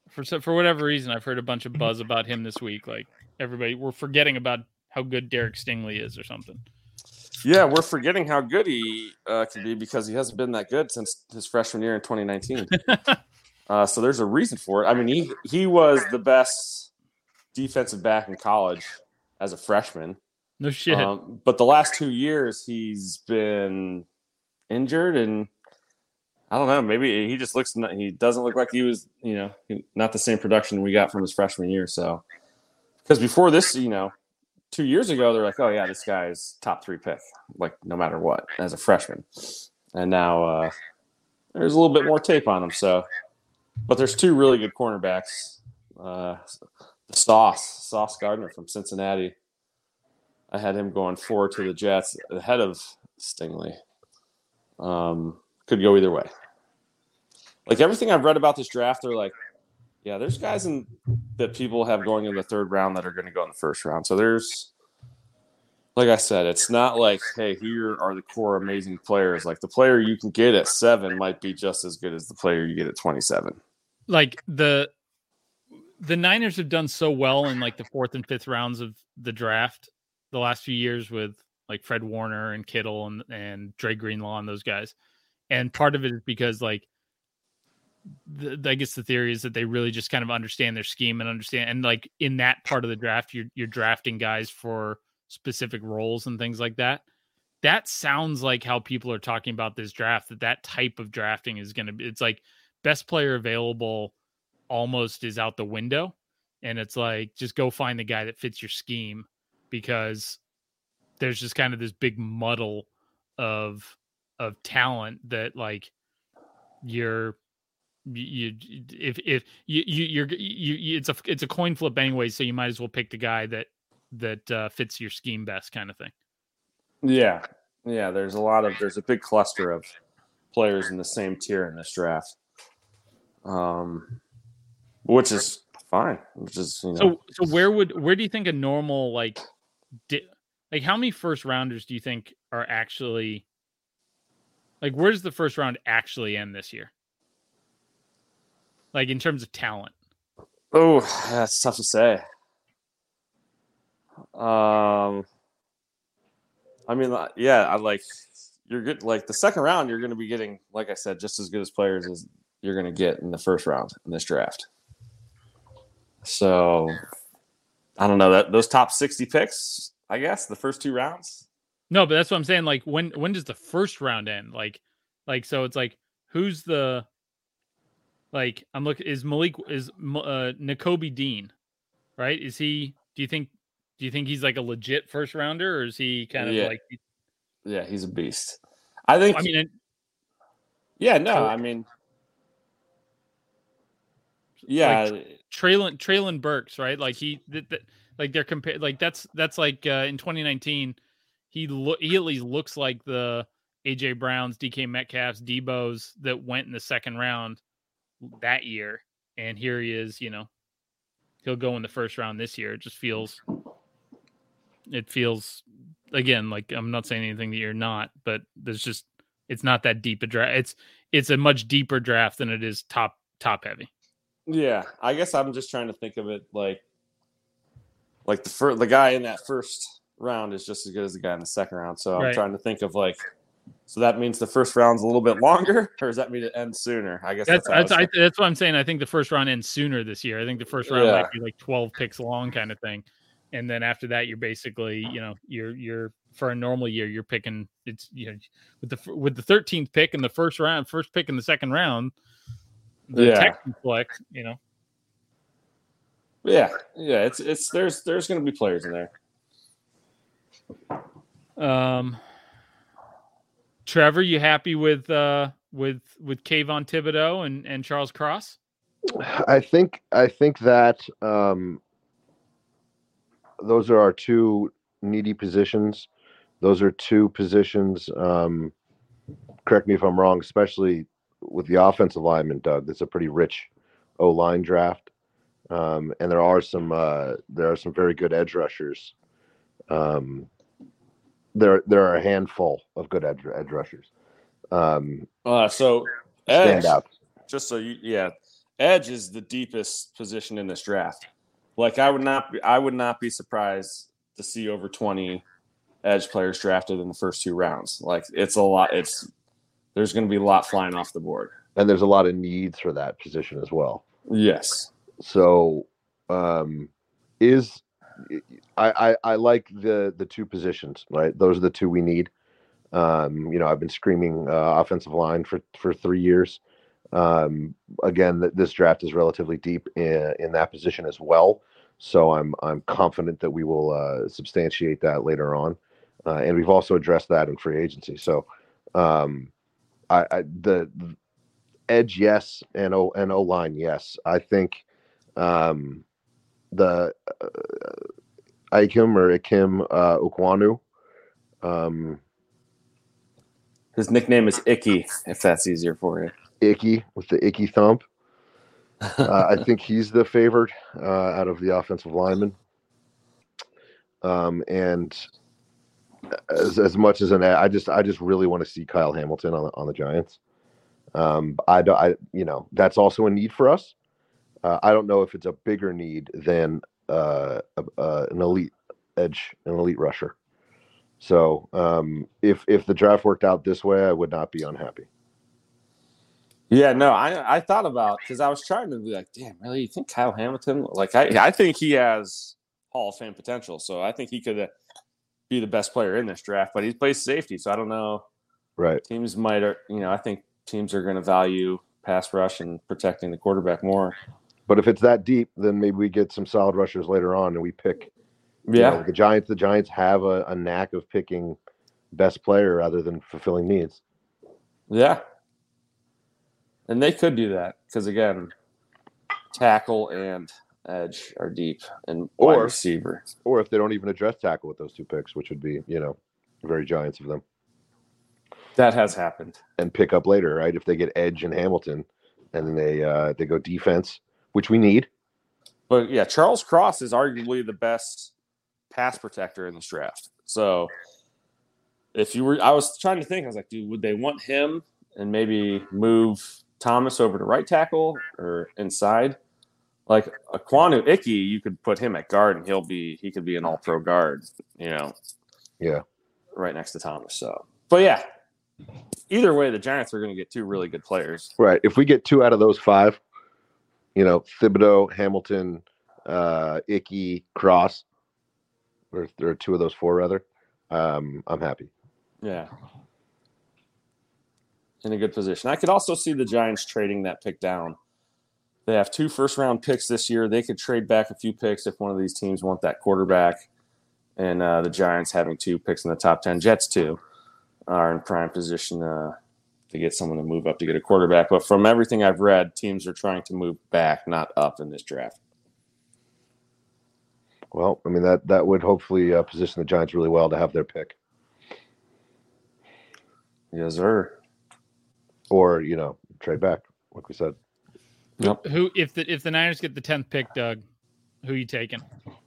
for for whatever reason, I've heard a bunch of buzz about him this week. Like everybody, we're forgetting about how good Derek Stingley is, or something. Yeah, we're forgetting how good he uh, can be because he hasn't been that good since his freshman year in 2019. uh, so there's a reason for it. I mean, he he was the best defensive back in college as a freshman. No shit. Um, but the last two years, he's been injured, and I don't know. Maybe he just looks. He doesn't look like he was, you know, not the same production we got from his freshman year. So, because before this, you know, two years ago, they're like, "Oh yeah, this guy's top three pick, like no matter what, as a freshman." And now uh, there's a little bit more tape on him. So, but there's two really good cornerbacks. Uh, the Sauce, Sauce Gardner from Cincinnati. I had him going four to the Jets ahead of Stingley. Um, could go either way. Like everything I've read about this draft, they're like, yeah, there's guys in that people have going in the third round that are going to go in the first round. So there's, like I said, it's not like, hey, here are the core amazing players. Like the player you can get at seven might be just as good as the player you get at 27. like the the Niners have done so well in like the fourth and fifth rounds of the draft the last few years with like Fred Warner and Kittle and and Dre Greenlaw and those guys. And part of it is because like the, I guess the theory is that they really just kind of understand their scheme and understand and like in that part of the draft you're you're drafting guys for specific roles and things like that. That sounds like how people are talking about this draft that that type of drafting is going to be it's like best player available almost is out the window and it's like just go find the guy that fits your scheme because there's just kind of this big muddle of of talent that like you're you, if if you, you you're you, you it's a it's a coin flip anyway so you might as well pick the guy that that uh, fits your scheme best kind of thing Yeah. Yeah. There's a lot of, there's a big cluster of players in the same tier in this draft. Um, which is fine. Which is, you know, So so where would where do you think a normal like di- like how many first rounders do you think are actually like where does the first round actually end this year? Like in terms of talent. oh, that's tough to say. Um, I mean, yeah, I like, you're good. Like the second round, you're going to be getting, like I said, just as good as players as you're going to get in the first round in this draft. So I don't know that those top 60 picks, I guess, the first two rounds. No, but that's what I'm saying. Like when when does the first round end? Like like so it's like who's the like I'm looking is Malik is uh Nakobe Dean, right? Is he do you think do you think he's like a legit first rounder or is he kind of Yeah. like Yeah, he's a beast. I think I mean it- yeah, no, so- I mean yeah, Treylon Treylon Burks, right? Like he that, that, like they're compared like that's that's like uh, in 2019 he look he at least looks like the AJ Browns, DK Metcalfs, Deebo's that went in the second round that year and here he is, you know. He'll go in the first round this year. It just feels it feels again like I'm not saying anything that you're not, but there's just it's not that deep a draft. It's it's a much deeper draft than it is top top heavy. yeah. I guess I'm just trying to think of it like like the first the guy in that first round is just as good as the guy in the second round. So I'm trying to think of like so that means the first round's a little bit longer, or does that mean it ends sooner? I guess That's that's, that's, I, that's what I'm saying. I think the first round ends sooner this year. I think the first round Yeah. might be like 12 picks long, kind of thing, and then after that, you're basically, you know, you're you're for a normal year, you're picking it's you know with the with the 13th pick in the first round, first pick in the second round, the Yeah. Texans select, you know, Yeah, yeah, it's it's there's there's going to be players in there. um, Trevor, you happy with uh with with Kayvon Thibodeaux and and Charles Cross? I think I think that um, those are our two needy positions. Those are two positions. Um, correct me if I'm wrong, especially with the offensive lineman, Doug. That's a pretty rich O line draft, um, and there are some uh, there are some very good edge rushers. Um, there there are a handful of good edge, edge rushers. Um, Uh, so edge, stand out. just so you, yeah, edge is the deepest position in this draft. Like I would not, be, I would not be surprised to see over twenty edge players drafted in the first two rounds. Like it's a lot. It's there's going to be a lot flying off the board. and there's a lot of needs for that position as well. Yes. So, um, is I, I I like the the two positions, right? Those are the two we need. Um, you know, I've been screaming uh, offensive line for for three years. Um, again, th- this draft is relatively deep in, in that position as well. So I'm I'm confident that we will uh, substantiate that later on, uh, and we've also addressed that in free agency. So, um, I, I the edge yes and o and o line yes. I think um, the uh, Ikem or Ikim uh, Ekwonu. Um, His nickname is Icky, if that's easier for you. Icky with the Icky thump. Uh, I think he's the favorite uh, out of the offensive linemen. Um, and as, as much as an, I just I just really want to see Kyle Hamilton on the, on the Giants. Um, I don't, I you know that's also a need for us. Uh, I don't know if it's a bigger need than uh, uh, an elite edge, an elite rusher. So um, if if the draft worked out this way, I would not be unhappy. Yeah, no, I I thought about because I was trying to be like, damn, really? You think Kyle Hamilton? Like, I I think he has Hall of Fame potential, so I think he could uh, be the best player in this draft. But he plays safety, so I don't know. Right. Teams might, uh, you know, I think teams are going to value pass rush and protecting the quarterback more. But if it's that deep, then maybe we get some solid rushers later on, and we pick. you Yeah, know, the Giants. The Giants have a, a knack of picking best player rather than fulfilling needs. yeah, and they could do that because again, tackle and edge are deep, and wide Or- receiver. Or if they don't even address tackle with those two picks, which would be you know very Giants of them, That has happened. and pick up later, right? If they get Edge and Hamilton, and then they uh, they go defense, which we need. But yeah, Charles Cross is arguably the best pass protector in this draft. So if you were, I was trying to think, I was like, dude, would they want him and maybe move Thomas over to right tackle or inside? Like Ekwonu Icky, you could put him at guard and he'll be, he could be an all pro guard, you know, Yeah. right next to Thomas. So, but yeah, either way, the Giants are going to get two really good players. Right. If we get two out of those five, you know, Thibodeaux, Hamilton, uh, Ickey, Cross, or, or two of those four rather, um, I'm happy. Yeah. In a good position. I could also see the Giants trading that pick down. They have two first round picks this year. They could trade back a few picks if one of these teams want that quarterback. And uh, the Giants having two picks in the top 10, Jets too, are in prime position uh, to get someone to move up to get a quarterback. But from everything I've read, teams are trying to move back, not up in this draft. Well, I mean that that would hopefully uh, position the Giants really well to have their pick, Yes, sir. or you know, trade back, like we said. Yep. Who if the if the Niners get the tenth pick, Doug, who you taking?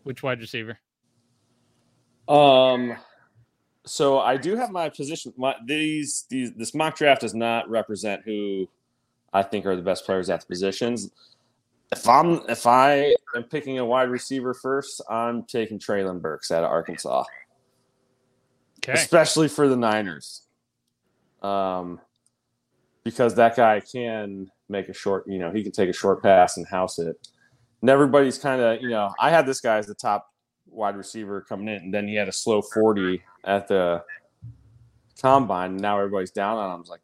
Which wide receiver? Um, so I do have my position. My these these this mock draft does not represent who I think are the best players at the positions. If I'm if I am picking a wide receiver first, I'm taking Treylon Burks out of Arkansas, Okay. especially for the Niners, um, because that guy can make a short. You know, he can take a short pass and house it. And everybody's kind of you know, I had this guy as the top wide receiver coming in, and then he had a slow 40 at the combine. And now everybody's down on him. I was like,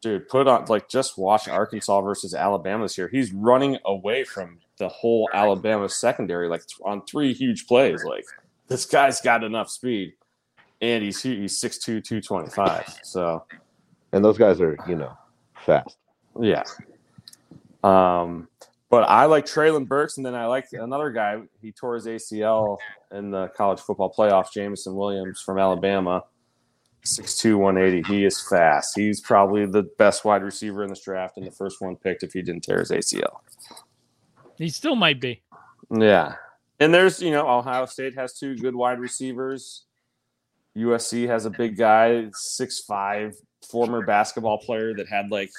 dude, put on like just watch Arkansas versus Alabama this year. He's running away from the whole Alabama secondary, like on three huge plays. Like this guy's got enough speed, and he's he's 6'2", 225. So And those guys are, you know, fast. yeah. Um, but I like Treylon Burks, and then I like another guy. He tore his ACL in the college football playoff. Jameson Williams from Alabama, 6'2", 180. He is fast. He's probably the best wide receiver in this draft and the first one picked if he didn't tear his ACL. He still might be. Yeah. And there's, you know, Ohio State has two good wide receivers. USC has a big guy, six five, former basketball player that had like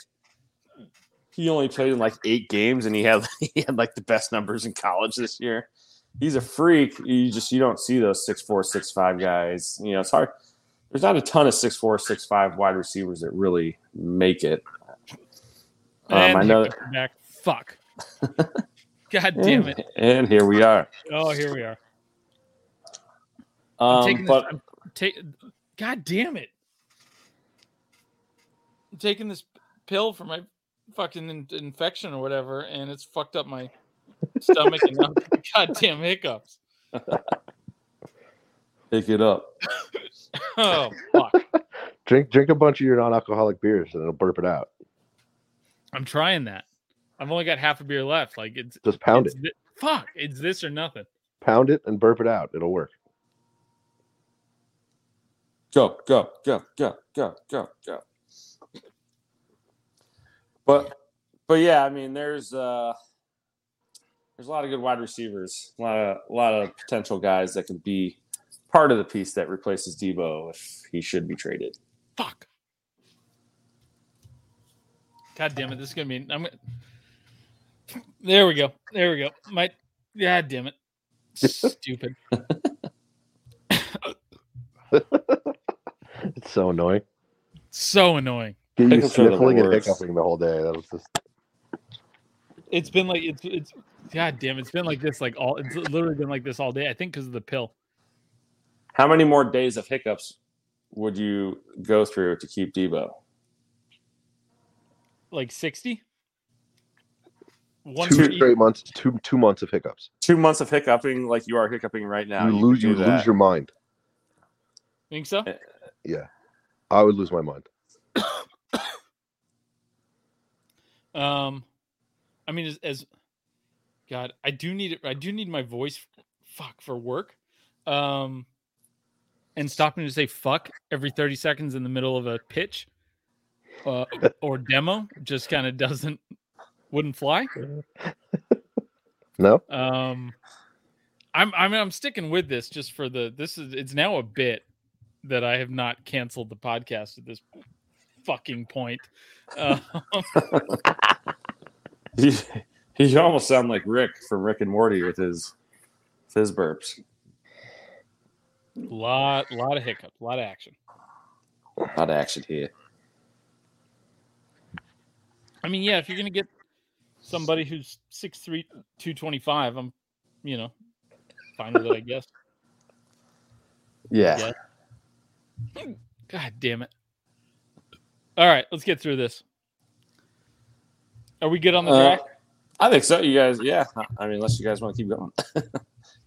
he only played in like eight games and he had he had like the best numbers in college this year. He's a freak. You just you don't see those six four, six five guys. You know, it's hard. There's not a ton of six four, six five wide receivers that really make it. Um, I know. Are back. Fuck. God damn it. And here we are. Oh, here we are. I'm Um, taking but this. I'm ta- God damn it. I'm taking this pill for my fucking in- infection or whatever, and it's fucked up my stomach and now goddamn hiccups. pick it up. Oh fuck. Drink drink a bunch of your non-alcoholic beers and it'll burp it out. I'm trying that. I've only got half a beer left. Like it's Just pound it's it. thi- fuck. It's this or nothing. Pound it and burp it out. It'll work. Go, go, go, go, go, go, go. But but yeah, I mean there's uh there's a lot of good wide receivers, a lot of a lot of potential guys that could be part of the piece that replaces Deebo if he should be traded. Fuck. God damn it! This is gonna be. I'm. There we go. There we go. My. God damn it. Stupid. It's so annoying. So annoying. Get You're the sniffling and worst. hiccuping the whole day. That was just It's been like it's it's. God damn! It's been like this like all. It's literally been like this all day. I think because of the pill. How many more days of hiccups would you go through to keep Deebo? Like sixty. One two for each- straight months, two two months of hiccups. Two months of hiccuping like you are hiccuping right now. you could lose you that. lose your mind. Think so? Eh, yeah. I would lose my mind. Um, I mean, as, as God, I do need it. I do need my voice. Fuck for work. Um, and stopping to say fuck every thirty seconds in the middle of a pitch, uh, or demo just kind of doesn't wouldn't fly. No? Um, I'm I mean I'm sticking with this just for the this is it's now a bit that I have not canceled the podcast at this fucking point. Uh, You, you almost sound like Rick from Rick and Morty with his his burps. lot lot of hiccups, lot of action. A lot of action here. I mean, yeah, if you're gonna get somebody who's 6'3", 225, I'm, you know, fine with it, I guess. Yeah. Yeah. God damn it! All right, let's get through this. Are we good on the Uh, draft? I think so. You guys, yeah. I mean, unless you guys want to keep going.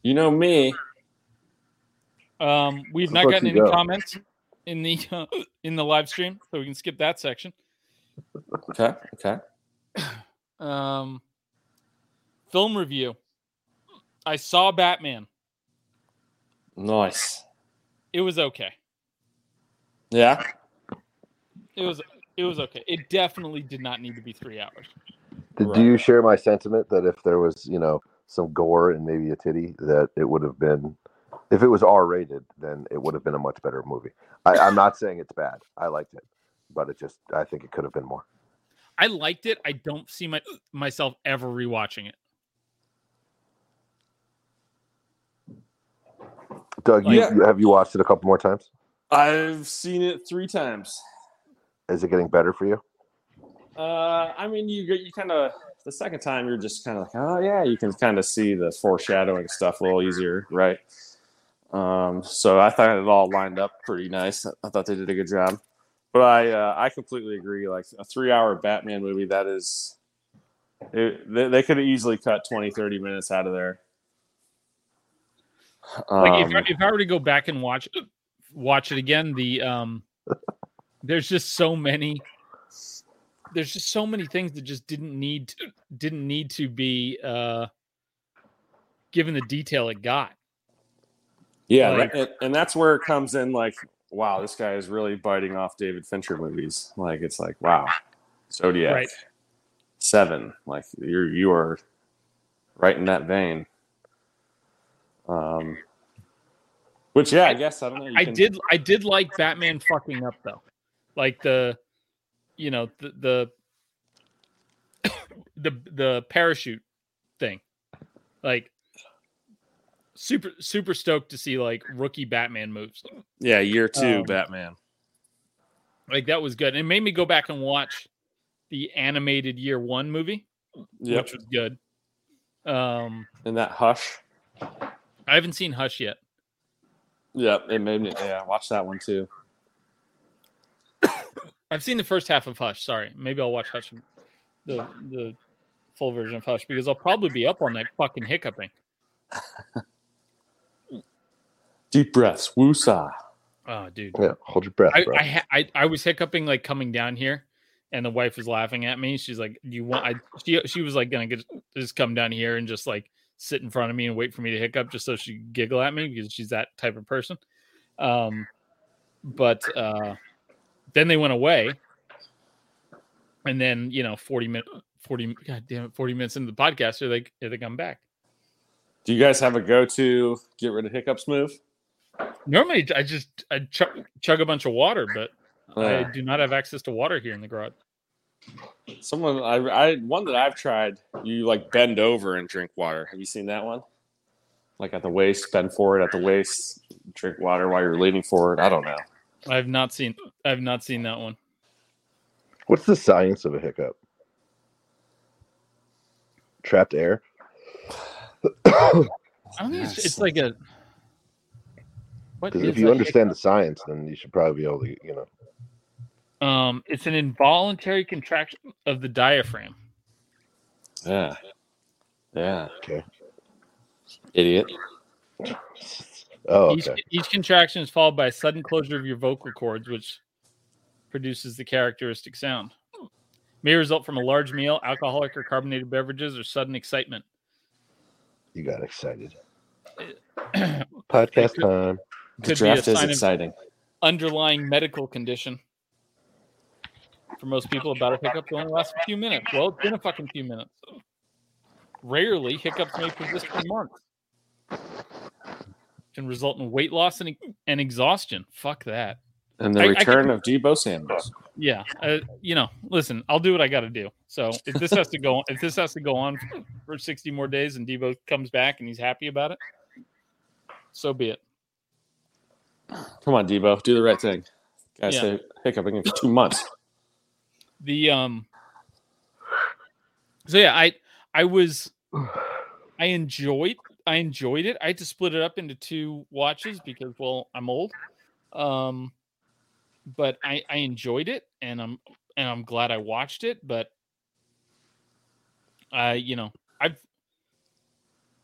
you know me. Um, we've not gotten any go. comments in the uh, in the live stream, so we can skip that section. Okay. Okay. Um, film review. I saw Batman. Nice. It was okay. Yeah. It was it was okay. It definitely did not need to be three hours. Did, Right. Do you share my sentiment that if there was, you know, some gore and maybe a titty, that it would have been, if it was R rated, then it would have been a much better movie. I, I'm not saying it's bad. I liked it, but it just, I think it could have been more. I liked it. I don't see my myself ever rewatching it. Doug, you, Yeah. have you watched it a couple more times? I've seen it three times. Is it getting better for you? Uh, I mean, you you kind of the second time you're just kind of like, oh yeah, you can kind of see the foreshadowing stuff a little easier, right? Um, so I thought it all lined up pretty nice. I thought they did a good job. But I uh, I completely agree. Like a three hour Batman movie, that is, it, they, they could have easily cut 20, 30 minutes out of there. Like if, I, Um, if I were to go back and watch watch it again, the um, there's just so many. There's just so many things that just didn't need to, didn't need to be uh, given the detail it got. Yeah, Like- and, and that's where it comes in. Like, wow, this guy is really biting off David Fincher movies. Like, it's like, wow, Zodiac, Right. Seven. Like, you're you are right in that vein. Um, which yeah, I guess I don't know. you I can- did I did like Batman fucking up though. Like the you know the the the, the parachute thing. Like super super stoked to see like rookie Batman moves. Yeah, year two Um, Batman. Like that was good. It made me go back and watch the animated year 1 movie, Yep, which was good. Um and that Hush. I haven't seen Hush yet. yeah it made me. Yeah, watch that one too. I've seen the first half of Hush. Sorry, maybe I'll watch Hush, the the full version of Hush because I'll probably be up on that fucking hiccuping. Deep breaths, woosah. Oh, dude, Yeah, hold your breath, I bro. I, I I was hiccuping like coming down here, and the wife was laughing at me. She's like, "Do you want?" I she she was like gonna get, just come down here and just like sit in front of me and wait for me to hiccup just so she could giggle at me because she's that type of person. Um, but uh, then they went away, and then you know forty minutes. 40 god damn it 40 minutes into the podcast are they they come back Do you guys have a go-to get rid of hiccups move? normally i just i chug, chug a bunch of water but i do not have access to water here in the garage Someone I, I one that I've tried, you like bend over and drink water. Have you seen that one? Like at the waist, bend forward at the waist, drink water while you're leaning forward. I don't know. I have not seen i have not seen that one What's the science of a hiccup? Trapped air. i don't think it's, it's like a Because if you a understand the science, then you should probably be able to, you know. um it's an involuntary contraction of the diaphragm Yeah. Yeah. Okay. Idiot. Oh, each, okay. each contraction is followed by a sudden closure of your vocal cords which produces the characteristic sound may result from a large meal alcoholic or carbonated beverages or sudden excitement You got excited. could- Podcast time. The Could be draft is sign exciting. underlying medical condition. For most people, about a hiccup only lasts a few minutes. Well, it's been a fucking few minutes. Rarely, hiccups may persist for months. Can result in weight loss and, and exhaustion. Fuck that. And the I- I return can- of Deebo Samuels. Yeah, uh, you know. Listen, I'll do what I got to do. So if this has to go, if this has to go on for sixty more days, and Deebo comes back and he's happy about it, so be it. Come on, Deebo, do the right thing. Guys, Yeah. say hiccuping for two months. the um so yeah i i was i enjoyed i enjoyed it. I had to split it up into two watches because well i'm old um but i i enjoyed it and i'm and i'm glad i watched it but i you know i've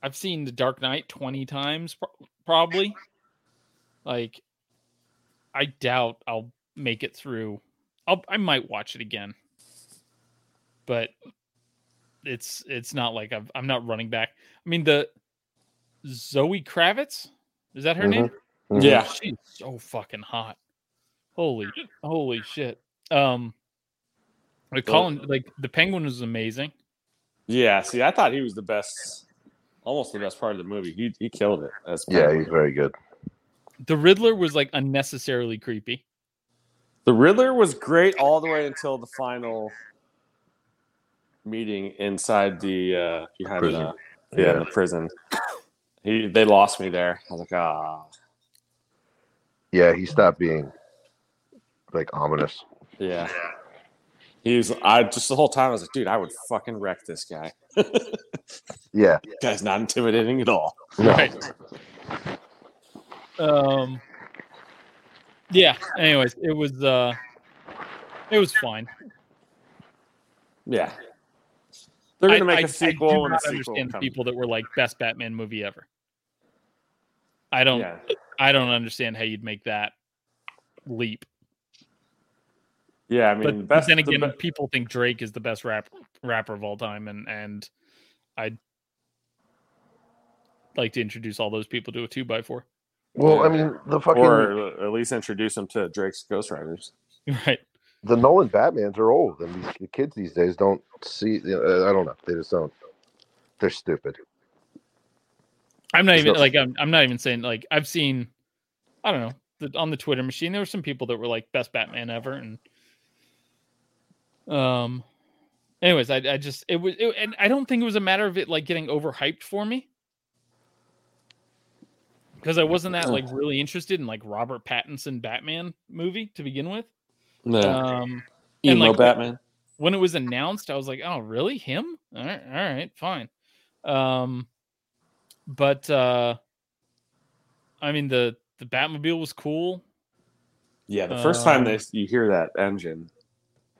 i've seen the dark knight 20 times pro- probably. Like i doubt i'll make it through. I'll I might watch it again, but it's it's not like I've, I'm not running back. I mean the Zoe Kravitz is that her name? Mhm. Yeah. she's so fucking hot. Holy holy shit. Um, like Well- Colin, like the Penguin was amazing. Yeah. See, I thought he was the best, almost the best part of the movie. He he killed it. As Yeah, he's very good. The Riddler was like unnecessarily creepy. The Riddler was great all the way until the final meeting inside the uh behind Prison. the yeah, Yeah. the prison. He they lost me there. I was like, ah, Yeah, he stopped being like ominous. yeah. He was. I just the whole time I was like, dude, I would fucking wreck this guy. Yeah. guy's not intimidating at all. No. Right. Um. Yeah. Anyways, it was uh, it was fine. Yeah. They're gonna I- make I- a sequel I do and a not sequel. understand the people that were like best Batman movie ever. I don't. Yeah. I don't understand how you'd make that leap. Yeah, I mean, But, the but best. then the again, be- people think Drake is the best rap rapper of all time, and and I'd like to introduce all those people to a two by four. Well, I mean, the fucking or at least introduce them to Drake's Ghostwriters. Right. the Nolan Batmans are old, and these the kids these days don't see. You know, I don't know. They just don't. They're stupid. I'm not even like I'm. I'm not even saying like I've seen. I don't know the, on the Twitter machine. There were some people that were like best Batman ever, and um. Anyways, I I just it was it, and I don't think it was a matter of it like getting overhyped for me because I wasn't that like really interested in like Robert Pattinson Batman movie to begin with. No, Um, and, emo like, Batman. when it was announced, I was like, "Oh, really? Him? All right, all right, fine." Um, but uh, I mean the the Batmobile was cool. Yeah, the first time um, they you hear that engine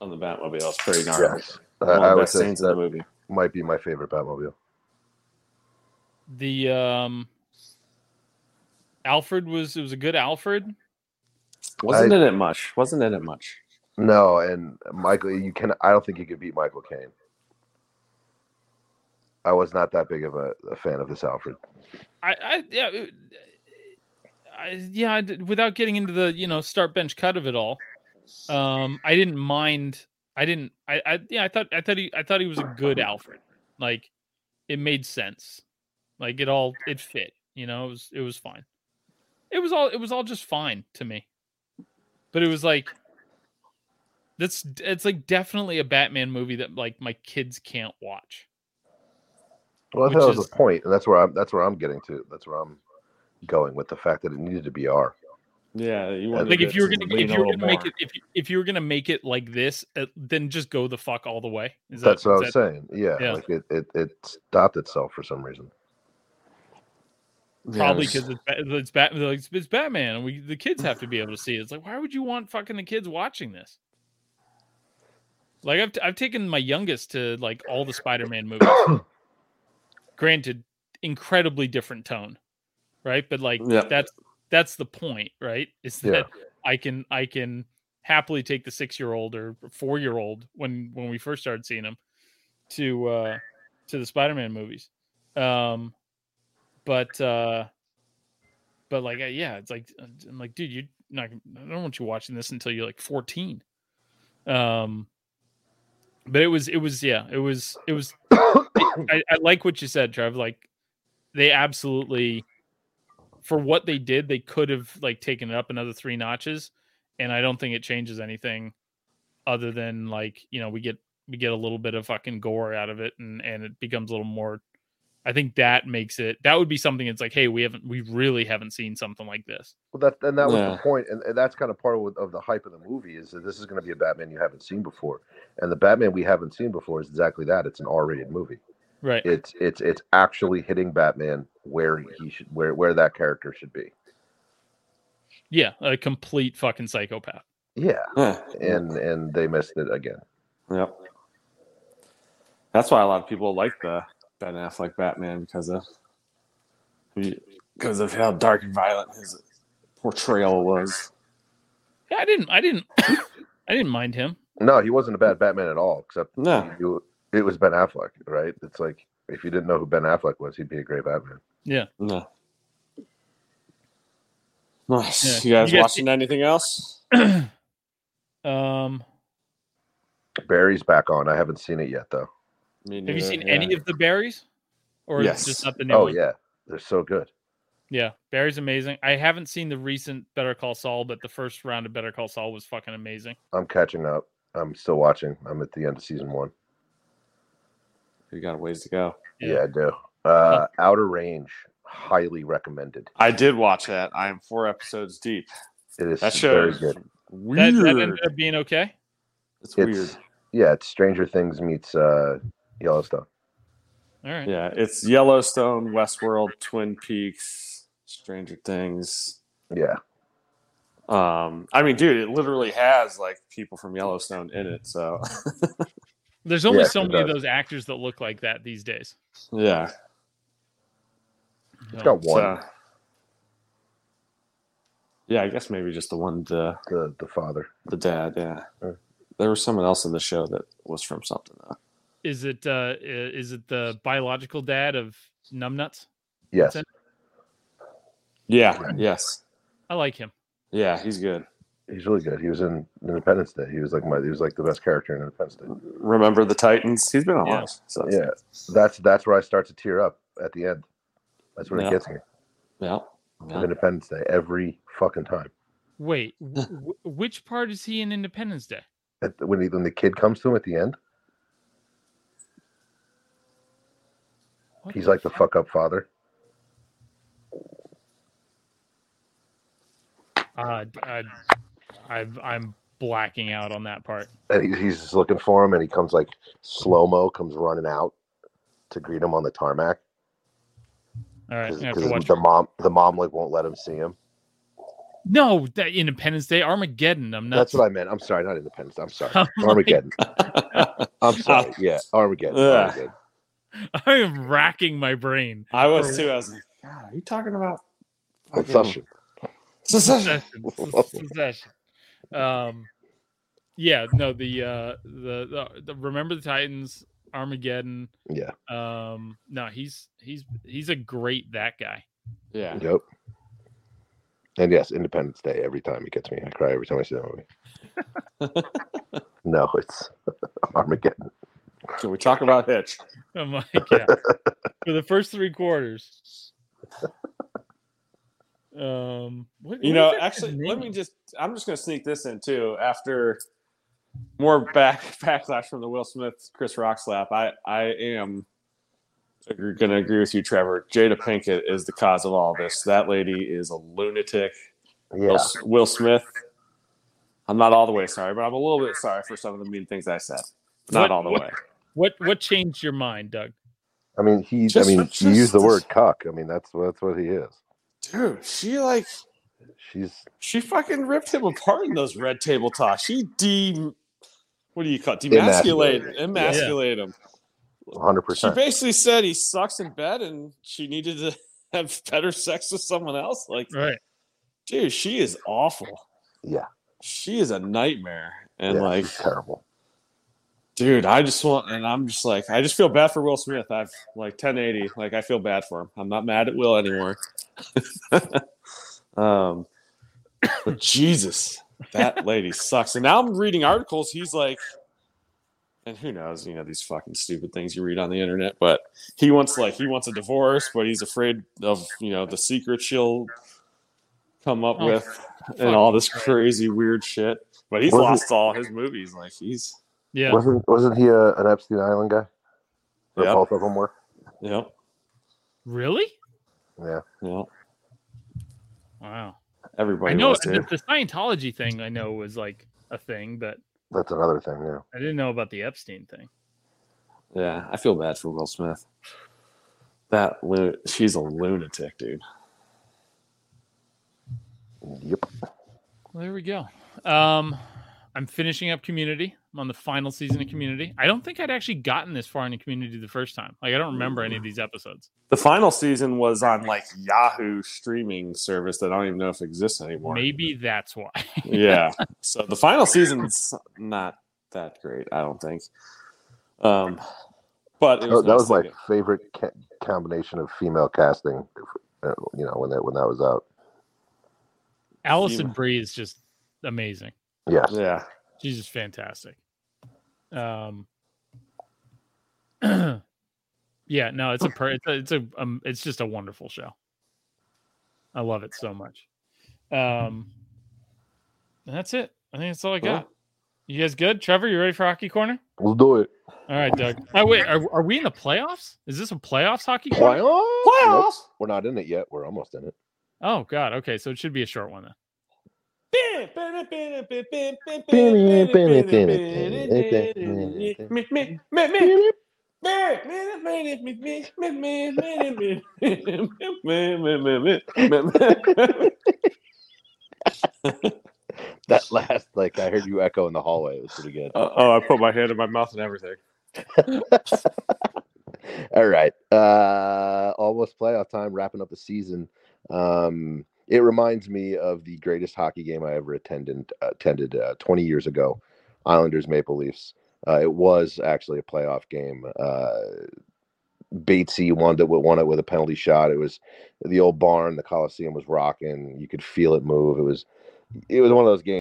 on the Batmobile, it's pretty gnarly. Yes, I, One of I the would best say scenes in the that movie. might be my favorite Batmobile. The um, Alfred was it was a good Alfred. Wasn't I- in it much. Wasn't in it much. No, and Michael, you can. I don't think you could beat Michael Caine. I was not that big of a, a fan of this Alfred. I, I yeah, it- yeah. Without getting into the you know start bench cut of it all, um, I didn't mind. I didn't. I, I yeah. I thought I thought he I thought he was a good Alfred. Like it made sense. Like it all it fit. You know, it was it was fine. It was all it was all just fine to me. But it was like that's it's like definitely a Batman movie that like my kids can't watch. Well, I Which thought that was is- the point, and that's where I'm. That's where I'm getting to. That's where I'm going with the fact that it needed to be R. Yeah, you wanted like if you were gonna if you were gonna make more. it if you, if you were gonna make it like this uh, then just go the fuck all the way is that, That's what I was that- saying. Yeah, yeah. like it, it, it stopped itself for some reason. probably Yes. because it's, Ba- it's, Bat, it's, it's batman and we the kids have to be able to see it it's like why would you want fucking the kids watching this like i've, t- I've taken my youngest to like all the spider-man movies granted incredibly different tone right but like Yep. that's that's the point right is Yeah. that i can i can happily take the six year old or four year old when when we first started seeing them to uh to the spider-man movies um but uh but like yeah it's like i'm like dude you're not i don't want you watching this until you're like 14 um but it was it was yeah it was it was I, I like what you said trev like they absolutely for what they did they could have like taken it up another three notches and i don't think it changes anything other than like you know we get we get a little bit of fucking gore out of it and and it becomes a little more I think that makes it that would be something it's like, hey, we haven't we really haven't seen something like this. Well, that and that was Yeah. the point, and, and that's kind of part of, of the hype of the movie is that this is going to be a Batman you haven't seen before, and the Batman we haven't seen before is exactly that. It's an R-rated movie. Right. It's it's it's actually hitting Batman where he should where where that character should be. Yeah, a complete fucking psychopath. Yeah, Yeah. and and they missed it again. Yep. That's why a lot of people like the Ben Affleck Batman because of because of how dark and violent his portrayal was. Yeah, I didn't I didn't I didn't mind him. No, he wasn't a bad Batman at all, except No. you, it was Ben Affleck, right? It's like if you didn't know who Ben Affleck was, he'd be a great Batman. Yeah. No. Nice. Yeah. You guys You guys watching anything else? Um Barry's back on. I haven't seen it yet though. Me have you seen yeah. any of the berries? Or is it Yes. just not the new Oh one? yeah, they're so good. Yeah, Barry's amazing. I haven't seen the recent Better Call Saul, but the first round of Better Call Saul was fucking amazing. I'm catching up. I'm still watching. I'm at the end of season one. You got a ways to go. Yeah, I do. Uh, Outer Range, highly recommended. I did watch that. I am four episodes deep. It is That very show is good. That, weird. that ended up being okay. it's It's weird. yeah, it's Stranger Things meets uh, Yellowstone. All right. Yeah, it's Yellowstone, Westworld, Twin Peaks, Stranger Things. Yeah, Um, I mean, dude, it literally has like people from Yellowstone in it. So There's only Yes, so it many of those actors that look like that these days. yeah, it's got one. So, yeah, I guess maybe just the one, the The the father. the dad. Yeah, Sure. there was someone else in the show that was from something. Though. Is it uh is it the biological dad of Numbnuts? Yes, Yeah. Yes. I like him. Yeah, he's good. He's really good. He was in Independence Day. He was like my. He was like the best character in Independence Day. Remember the Titans? He's been on Yeah. yeah. So Yeah, that's that's where I start to tear up at the end. That's when Yeah. it gets me. yeah. Yeah. Independence Day every fucking time. Wait, w- w- which part is he in Independence Day? At the, when he, when the kid comes to him at the end, What he's like the fuck up father. Uh, I, I, I'm blacking out on that part. and he, he's just looking for him, and he comes like slow mo, comes running out to greet him on the tarmac All right, I have to because watch. the mom, the mom like won't let him see him. No, that Independence Day, Armageddon. I'm not. That's what I meant. I'm sorry, not Independence. I'm sorry, I'm like- Armageddon. I'm sorry. Yeah, Armageddon. Armageddon. I am racking my brain. I was too. I was like, God, are you talking about fucking- Succession. Succession. Possession. Possession. Um, yeah, no, the uh, the, the the Remember the Titans, Armageddon. Yeah. Um, no, he's he's he's a great that guy. Yeah. Yep. And yes, Independence Day. Every time it gets me, I cry every time I see that movie. no, it's Armageddon. Can we talk about Hitch? Oh my god! For the first three quarters. Um, what, You what know, actually, let me just. I'm just going to sneak this in too. After more back backlash from the Will Smith Chris Rock slap, I I am going to agree with you, Trevor. Jada Pinkett is the cause of all this. That lady is a lunatic. Yeah. Will, Will Smith. I'm not all the way sorry, but I'm a little bit sorry for some of the mean things I said. Not What- all the what- way. What what changed your mind, Doug? I mean, he. Just- I mean, just- you use the word cuck. I mean, that's that's what he is. Dude, she like She's she fucking ripped him apart in those red table talks. She de what do you call it? Demasculate, emasculate him. Hundred percent. She percent basically said he sucks in bed and she needed to have better sex with someone else. Like, Right. dude, she is awful. Yeah. She is a nightmare. And yeah, like, she's terrible. Dude, I just want, and I'm just like, I just feel bad for Will Smith. I've like 1080, like I feel bad for him. I'm not mad at Will anymore. um, but Jesus, that lady sucks. And now I'm reading articles. He's like, and who knows, you know, these fucking stupid things you read on the internet. But he wants like he wants a divorce, but he's afraid of you know the secret she'll come up Oh, with and all this crazy weird shit. But he's lost all his movies. Like he's Yeah. Wasn't wasn't he a, an Epstein Island guy? Yeah. Both of them were. Yep. Really? Yeah. Yeah. Wow. Everybody I know was, the, the Scientology thing. I know was like a thing, but That's another thing. Yeah. I didn't know about the Epstein thing. Yeah, I feel bad for Will Smith. That lu- she's a lunatic, dude. Yep. Well, there we go. Um, I'm finishing up Community. I'm on the final season of Community. I don't think I'd actually gotten this far into Community the first time. Like I don't remember any of these episodes. The final season was on like Yahoo streaming service that I don't even know if exists anymore. Maybe that's why. yeah. So the final season's not that great, I don't think. Um, but it That, that was my to get- favorite ca- combination of female casting. uh, You know when that when that was out. Alison Brie is just amazing. Yes. yeah. She's just fantastic. Um, yeah, no, it's a per, it's a, it's a um, it's just a wonderful show. I love it so much. Um, that's it. I think that's all I Cool. got. You guys good? Trevor, you ready for hockey corner? We'll do it. All right, Doug. Oh wait, are, are we in the playoffs? Is this a playoffs hockey corner? Playoffs? Nope, we're not in it yet. We're almost in it. Oh God. Okay, so it should be a short one then. That last, like, I heard you echo in the hallway. It was pretty good. oh, I put my hand in my mouth and everything. All right. Uh almost playoff time, wrapping up the season. Um it reminds me of the greatest hockey game I ever attended attended uh, 20 years ago. Islanders Maple Leafs. Uh, it was actually a playoff game. Uh Batesy won it, won it with a penalty shot. It was the old barn, the Coliseum was rocking. You could feel it move. It was it was one of those games